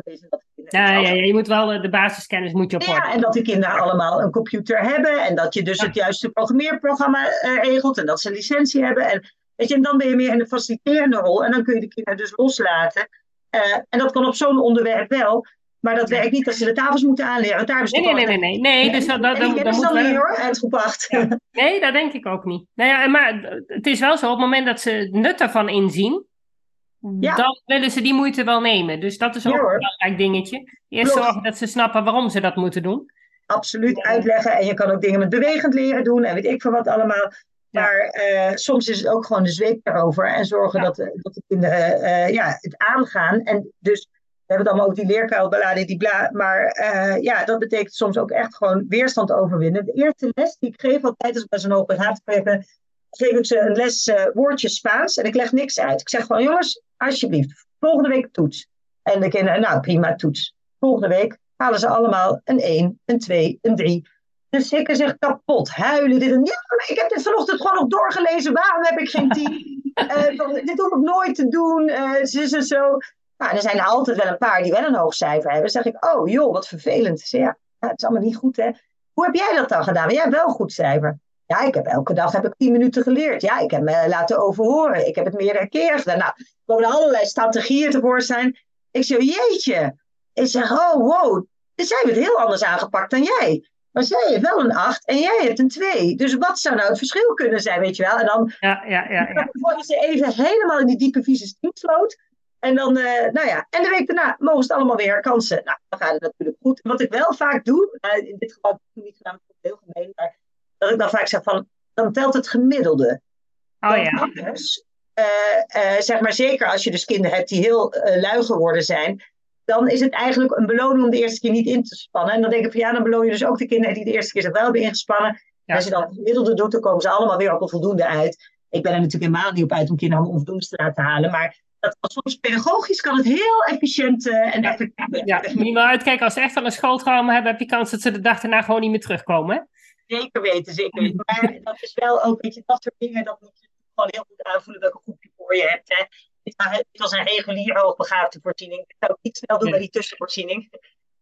is. Dat ja, ja, ja, je moet wel de basiskennis moet je op Ja, en dat de kinderen allemaal een computer hebben en dat je dus het juiste programmeerprogramma uh, regelt en dat ze licentie hebben. En, weet je, en dan ben je meer in de faciliterende rol en dan kun je de kinderen dus loslaten. Uh, en dat kan op zo'n onderwerp wel. Maar dat werkt niet als ze de tafels moeten aanleren. Daar nee, nee, nee, nee, nee, nee. Dus dat, dat, dan, dan moet wel... hoor, uitgebracht. Ja. Nee, dat denk ik ook niet. Nou ja, maar het is wel zo, op het moment dat ze het nut ervan inzien, ja. dan willen ze die moeite wel nemen. Dus dat is ook een belangrijk dingetje. Eerst zorgen dat ze snappen waarom ze dat moeten doen. Absoluut uitleggen. En je kan ook dingen met bewegend leren doen en weet ik van wat allemaal. Maar uh, soms is het ook gewoon de zweep erover en zorgen dat, dat de kinderen uh, ja, het aangaan. En dus we hebben het allemaal over die leerkuilbeladen, die bla. Maar uh, ja, dat betekent soms ook echt gewoon weerstand overwinnen. De eerste les die ik geef altijd als ik bij zo'n open haard geef ik ze een les uh, woordjes Spaans en ik leg niks uit. Ik zeg gewoon, jongens, alsjeblieft, volgende week toets. En de kinderen, nou prima, toets. Volgende week halen ze allemaal een 1, een 2, een 3. Dus ik zeg kapot, huilen. Dit en, ja, ik heb dit vanochtend gewoon nog doorgelezen. Waarom heb ik geen 10? uh, eh, dit hoef ik nooit te doen. Uh, ze zo. Nou, er zijn er altijd wel een paar die wel een hoog cijfer hebben. Dan zeg ik, oh joh, wat vervelend. Ja, het is allemaal niet goed hè. Hoe heb jij dat dan gedaan? Jij hebt wel een goed cijfer. Ja, ik heb elke dag heb ik tien minuten geleerd. Ja, ik heb me laten overhoren. Ik heb het meerdere keer gedaan. Nou, er komen allerlei strategieën tevoorschijn. Ik zeg, jeetje. Ik zeg, oh wow, dus zij hebben het heel anders aangepakt dan jij. Maar zij heeft wel een 8 en jij hebt een 2. Dus wat zou nou het verschil kunnen zijn, weet je wel? En dan ja, ja, ja, ja. worden ze even helemaal in die diepe vieze stiefsloot. En dan, uh, nou ja, en de week daarna mogen ze het allemaal weer kansen. Nou, dan gaat het natuurlijk goed. Wat ik wel vaak doe, uh, in dit geval heb ik niet gedaan, heel gemeen, maar dat ik dan vaak zeg van, dan telt het gemiddelde. Oh ja. Dus, uh, zeg maar zeker als je dus kinderen hebt die heel lui geworden zijn, dan is het eigenlijk een beloning om de eerste keer niet in te spannen. En dan denk ik van ja, dan beloon je dus ook de kinderen die de eerste keer zich wel hebben ingespannen. Ja. Als je dan het gemiddelde doet, dan komen ze allemaal weer op een voldoende uit. Ik ben er natuurlijk helemaal niet op uit om kinderen om onvoldoende te laten halen, maar dat soms pedagogisch kan het heel efficiënt uh, en effectief Ja, moet je maar uitkijken. Als ze echt van een schooltrauma hebben, heb je kans dat ze de dag daarna gewoon niet meer terugkomen. Zeker weten, zeker weten. Maar dat is wel ook, weet je, dat soort dingen, dat moet je gewoon heel goed aanvoelen welke groepje voor je hebt. Hè. Dit was een regulier hoogbegaafde voorziening. Ik zou ook niet snel doen bij die tussenvoorziening.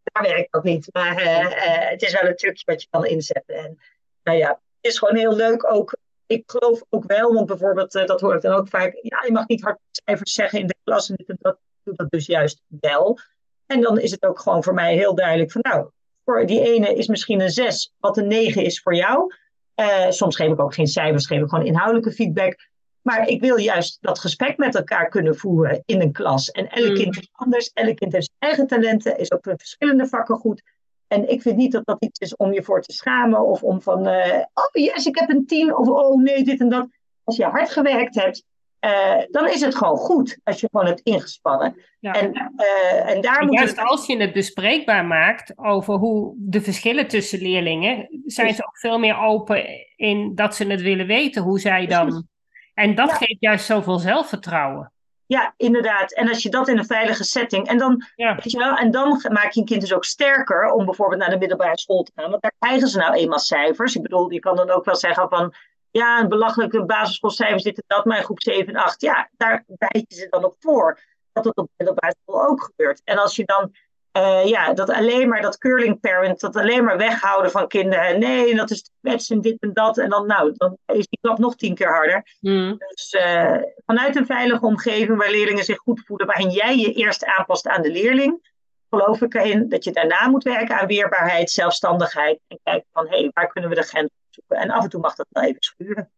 Daar werkt dat niet. Maar uh, uh, het is wel een trucje wat je kan inzetten. En nou ja, het is gewoon heel leuk ook. Ik geloof ook wel, want bijvoorbeeld, uh, dat hoor ik dan ook vaak. Ja, je mag niet hard cijfers zeggen in de klas. En dat doet dat dus juist wel. En dan is het ook gewoon voor mij heel duidelijk van nou, voor die ene is misschien een 6, wat een 9 is voor jou. Uh, soms geef ik ook geen cijfers, geef ik gewoon inhoudelijke feedback. Maar ik wil juist dat gesprek met elkaar kunnen voeren in een klas. En elk kind is anders, elk kind heeft zijn eigen talenten, is ook in verschillende vakken goed. En ik vind niet dat dat iets is om je voor te schamen of om van, uh, oh yes, ik heb een tien of oh nee, dit en dat. Als je hard gewerkt hebt, uh, dan is het gewoon goed als je gewoon hebt ingespannen. Ja. En, uh, en daar en moet juist het... als je het bespreekbaar maakt over hoe de verschillen tussen leerlingen, zijn ze ook veel meer open in dat ze het willen weten, hoe zij dan. En dat ja. geeft juist zoveel zelfvertrouwen. Ja, inderdaad. En als je dat in een veilige setting. En dan, ja. weet je wel, en dan maak je een kind dus ook sterker om bijvoorbeeld naar de middelbare school te gaan. Want daar krijgen ze nou eenmaal cijfers. Ik bedoel, je kan dan ook wel zeggen van ja, een belachelijke basisschoolcijfers, dit en dat, maar in groep 7 en 8, ja, daar je ze dan op voor. Dat het op middelbare school ook gebeurt. En als je dan, uh, ja, dat alleen maar, dat curling parent, dat alleen maar weghouden van kinderen. Nee, dat is wets en dit en dat. En dan, nou, dan is die klap nog tien keer harder. Mm. Dus uh, vanuit een veilige omgeving waar leerlingen zich goed voelen, waarin jij je eerst aanpast aan de leerling, geloof ik erin dat je daarna moet werken aan weerbaarheid, zelfstandigheid. En kijken van, hé, hey, waar kunnen we de grens zoeken? En af en toe mag dat wel even schuren.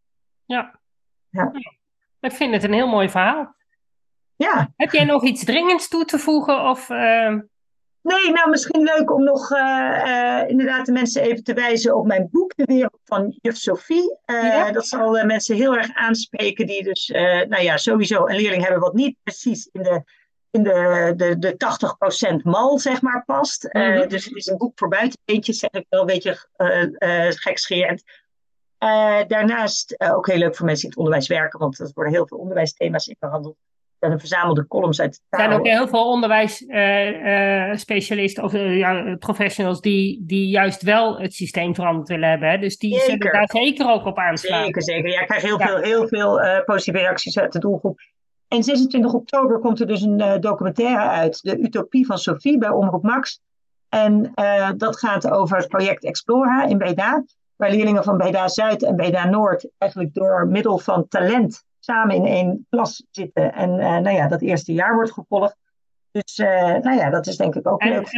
Ja. ja. Ik vind het een heel mooi verhaal. Ja. Heb jij nog iets dringends toe te voegen? Of, uh... Nee, nou misschien leuk om nog uh, uh, inderdaad de mensen even te wijzen op mijn boek, De Wereld van Juf Sophie. Ja. Dat zal mensen heel erg aanspreken die dus, nou ja, sowieso een leerling hebben wat niet precies in de in de, de, de 80% mal, zeg maar, past. Mm -hmm. uh, dus het is een boek voor buitenbeentjes, zeg ik wel een beetje uh, uh, gekscherend. daarnaast ook heel leuk voor mensen die in het onderwijs werken, want er worden heel veel onderwijsthema's in behandeld. En een verzamelde columns uit. Er zijn ook heel veel onderwijsspecialisten of ja, professionals die, die juist wel het systeem veranderd willen hebben. Hè? Dus die zeker. zullen daar zeker ook op aanslaan. Zeker, zeker. Ja, ik krijg heel ja. veel, heel veel positieve reacties uit de doelgroep. En 26 oktober komt er dus een uh, documentaire uit, De Utopie van Sophie, bij Omroep Max. En uh, dat gaat over het project Explora in Breda, waar leerlingen van Breda Zuid en Breda Noord eigenlijk door middel van talent samen in één klas zitten. En uh, nou ja, dat eerste jaar wordt gevolgd. Dus nou ja, dat is denk ik ook en, leuk.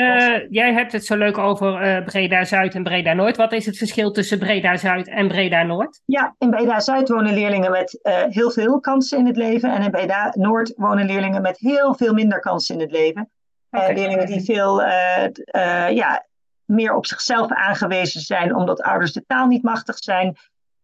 jij hebt het zo leuk over Breda Zuid en Breda Noord. Wat is het verschil tussen Breda Zuid en Breda Noord? Ja, in Breda Zuid wonen leerlingen met heel veel kansen in het leven. En in Breda Noord wonen leerlingen met heel veel minder kansen in het leven. Okay. leerlingen die veel ja, meer op zichzelf aangewezen zijn, omdat ouders de taal niet machtig zijn.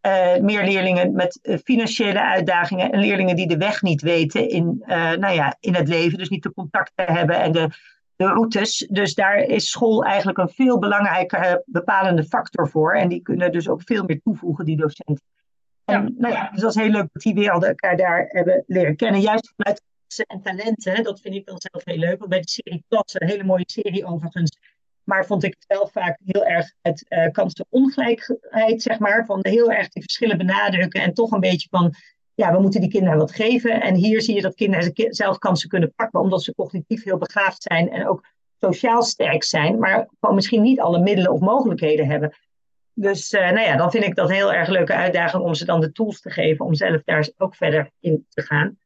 Uh, meer leerlingen met uh, financiële uitdagingen en leerlingen die de weg niet weten in, uh, nou ja, in het leven, dus niet de contacten hebben en de, de routes. Dus daar is school eigenlijk een veel belangrijker bepalende factor voor. En die kunnen dus ook veel meer toevoegen, die docenten. En ja. nou ja, dus dat is heel leuk dat die werelden elkaar daar hebben leren kennen. Juist vanuit en talenten, dat vind ik dan zelf heel leuk. Want bij de serie Klasse, een hele mooie serie overigens, maar vond ik wel vaak heel erg het uh, kansenongelijkheid, zeg maar. Van heel erg die verschillen benadrukken en toch een beetje van, ja, we moeten die kinderen wat geven. En hier zie je dat kinderen zelf kansen kunnen pakken, omdat ze cognitief heel begaafd zijn en ook sociaal sterk zijn, maar gewoon misschien niet alle middelen of mogelijkheden hebben. Dus uh, nou ja, dan vind ik dat een heel erg leuke uitdaging om ze dan de tools te geven om zelf daar ook verder in te gaan.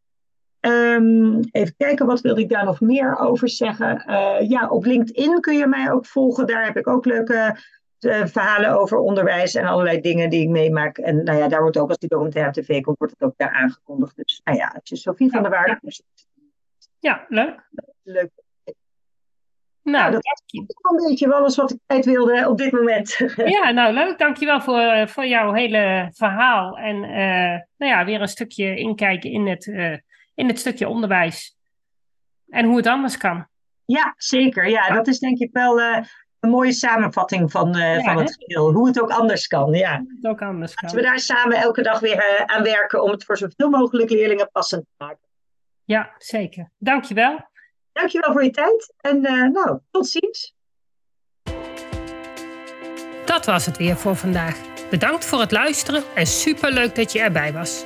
Um, even kijken, wat wilde ik daar nog meer over zeggen? Uh, ja, op LinkedIn kun je mij ook volgen. Daar heb ik ook leuke uh, verhalen over onderwijs en allerlei dingen die ik meemaak. En nou ja, daar wordt ook, als die documentaire op tv komt, wordt het ook daar aangekondigd. Dus nou ja, als je Sophie van der Waarde... Ja, leuk. Leuk. Nou, dat is een beetje alles wat ik kwijt wilde op dit moment. Ja, nou leuk. Dankjewel voor, voor jouw hele verhaal. En uh, nou ja, weer een stukje inkijken in het in het stukje onderwijs. En hoe het anders kan. Ja, zeker. Ja, dat is denk ik wel uh, een mooie samenvatting van, uh, ja, van het geheel. Hoe het ook anders kan. Ja. Hoe het ook anders kan. Laten we daar samen elke dag weer uh, aan werken om het voor zoveel mogelijk leerlingen passend te maken. Ja, zeker. Dankjewel. Dankjewel voor je tijd. En nou, tot ziens. Dat was het weer voor vandaag. Bedankt voor het luisteren en superleuk dat je erbij was.